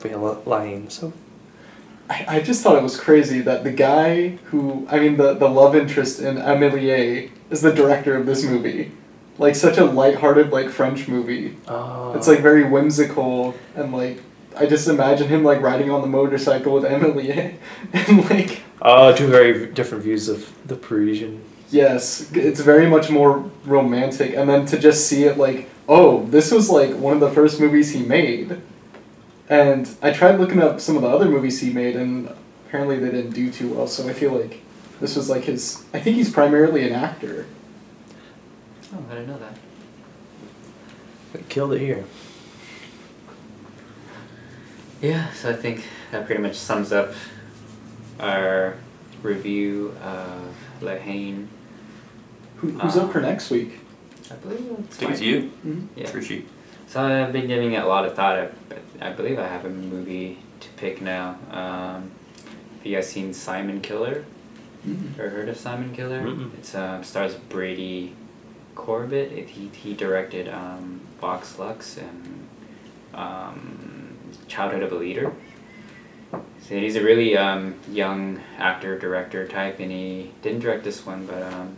But yeah, L- Lane. So I, I just thought it was crazy that the guy who I mean the, the love interest in Amelie is the director of this movie. Like such a lighthearted like French movie. uh, It's like very whimsical and like I just imagine him like riding on the motorcycle with Amelie [LAUGHS] and like uh, two very different views of the Parisian. yes, it's very much more romantic and then to just see it like oh this was like one of the first movies he made. And I tried looking up some of the other movies he made and apparently they didn't do too well so I feel like this was like his I think he's primarily an actor. Oh, I didn't know that. But killed it here. Yeah, so I think that pretty much sums up our review of La Haine. Who, who's up for next week? I believe I it's think it's mine. you. Mhm. Yeah. For. So I've been giving it a lot of thought. I, I believe I have a movie to pick now. Um, have you guys seen Simon Killer? Mhm. Or heard of Simon Killer? Mm-mm. It's um, stars Brady Corbet. It, he he directed um, Vox Lux and um, Childhood of a Leader. So he's a really um, young actor director type, and he didn't direct this one, but um,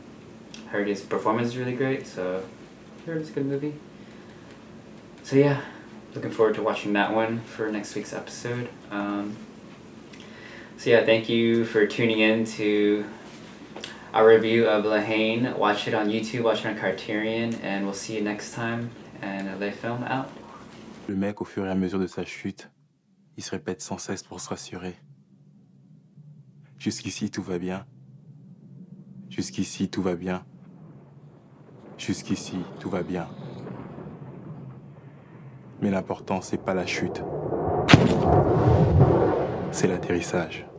heard his performance is really great. So heard it's a good movie. So yeah, looking forward to watching that one for next week's episode. Um, so yeah, thank you for tuning in to our review of La Haine. Watch it on YouTube, watch it on Criterion, and we'll see you next time. And Les Film out. Le mec, au fur et à mesure de sa chute, il se répète sans cesse pour se rassurer. Jusqu'ici, tout va bien. Jusqu'ici, tout va bien. Jusqu'ici, tout va bien. Mais l'important, c'est pas la chute. C'est l'atterrissage.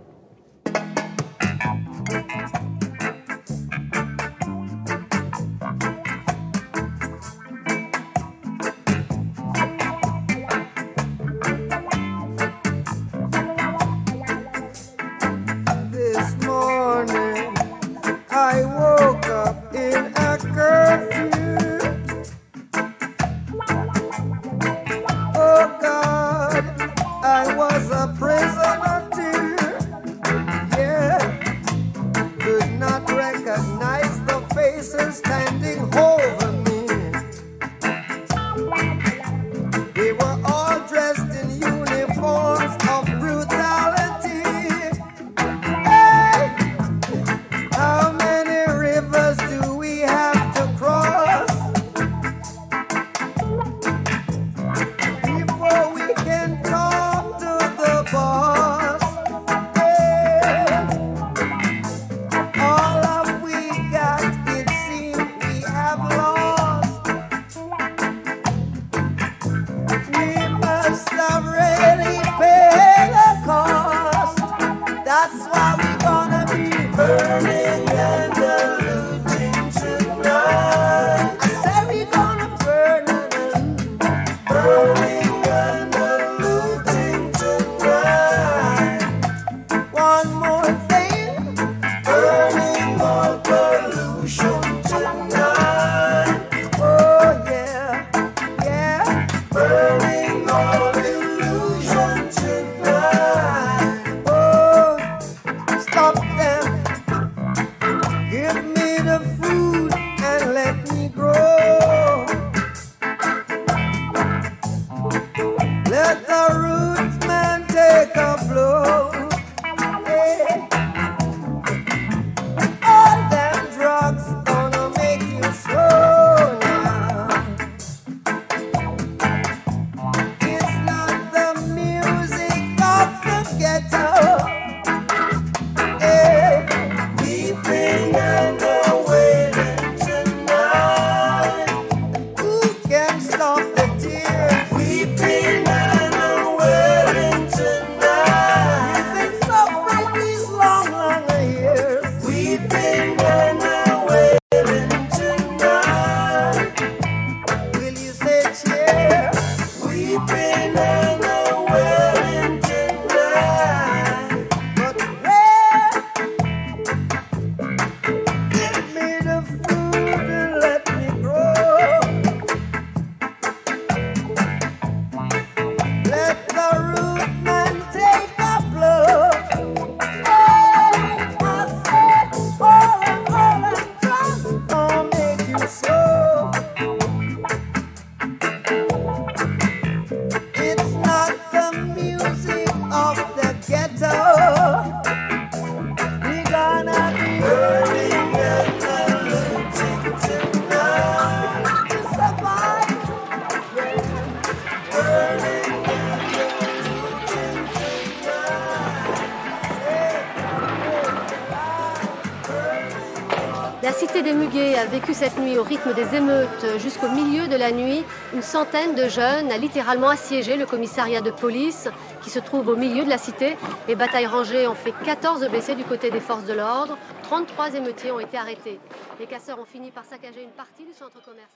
Au rythme des émeutes. Jusqu'au milieu de la nuit, une centaine de jeunes a littéralement assiégé le commissariat de police qui se trouve au milieu de la cité. Les batailles rangées ont fait 14 blessés du côté des forces de l'ordre. 33 émeutiers ont été arrêtés. Les casseurs ont fini par saccager une partie du centre commercial.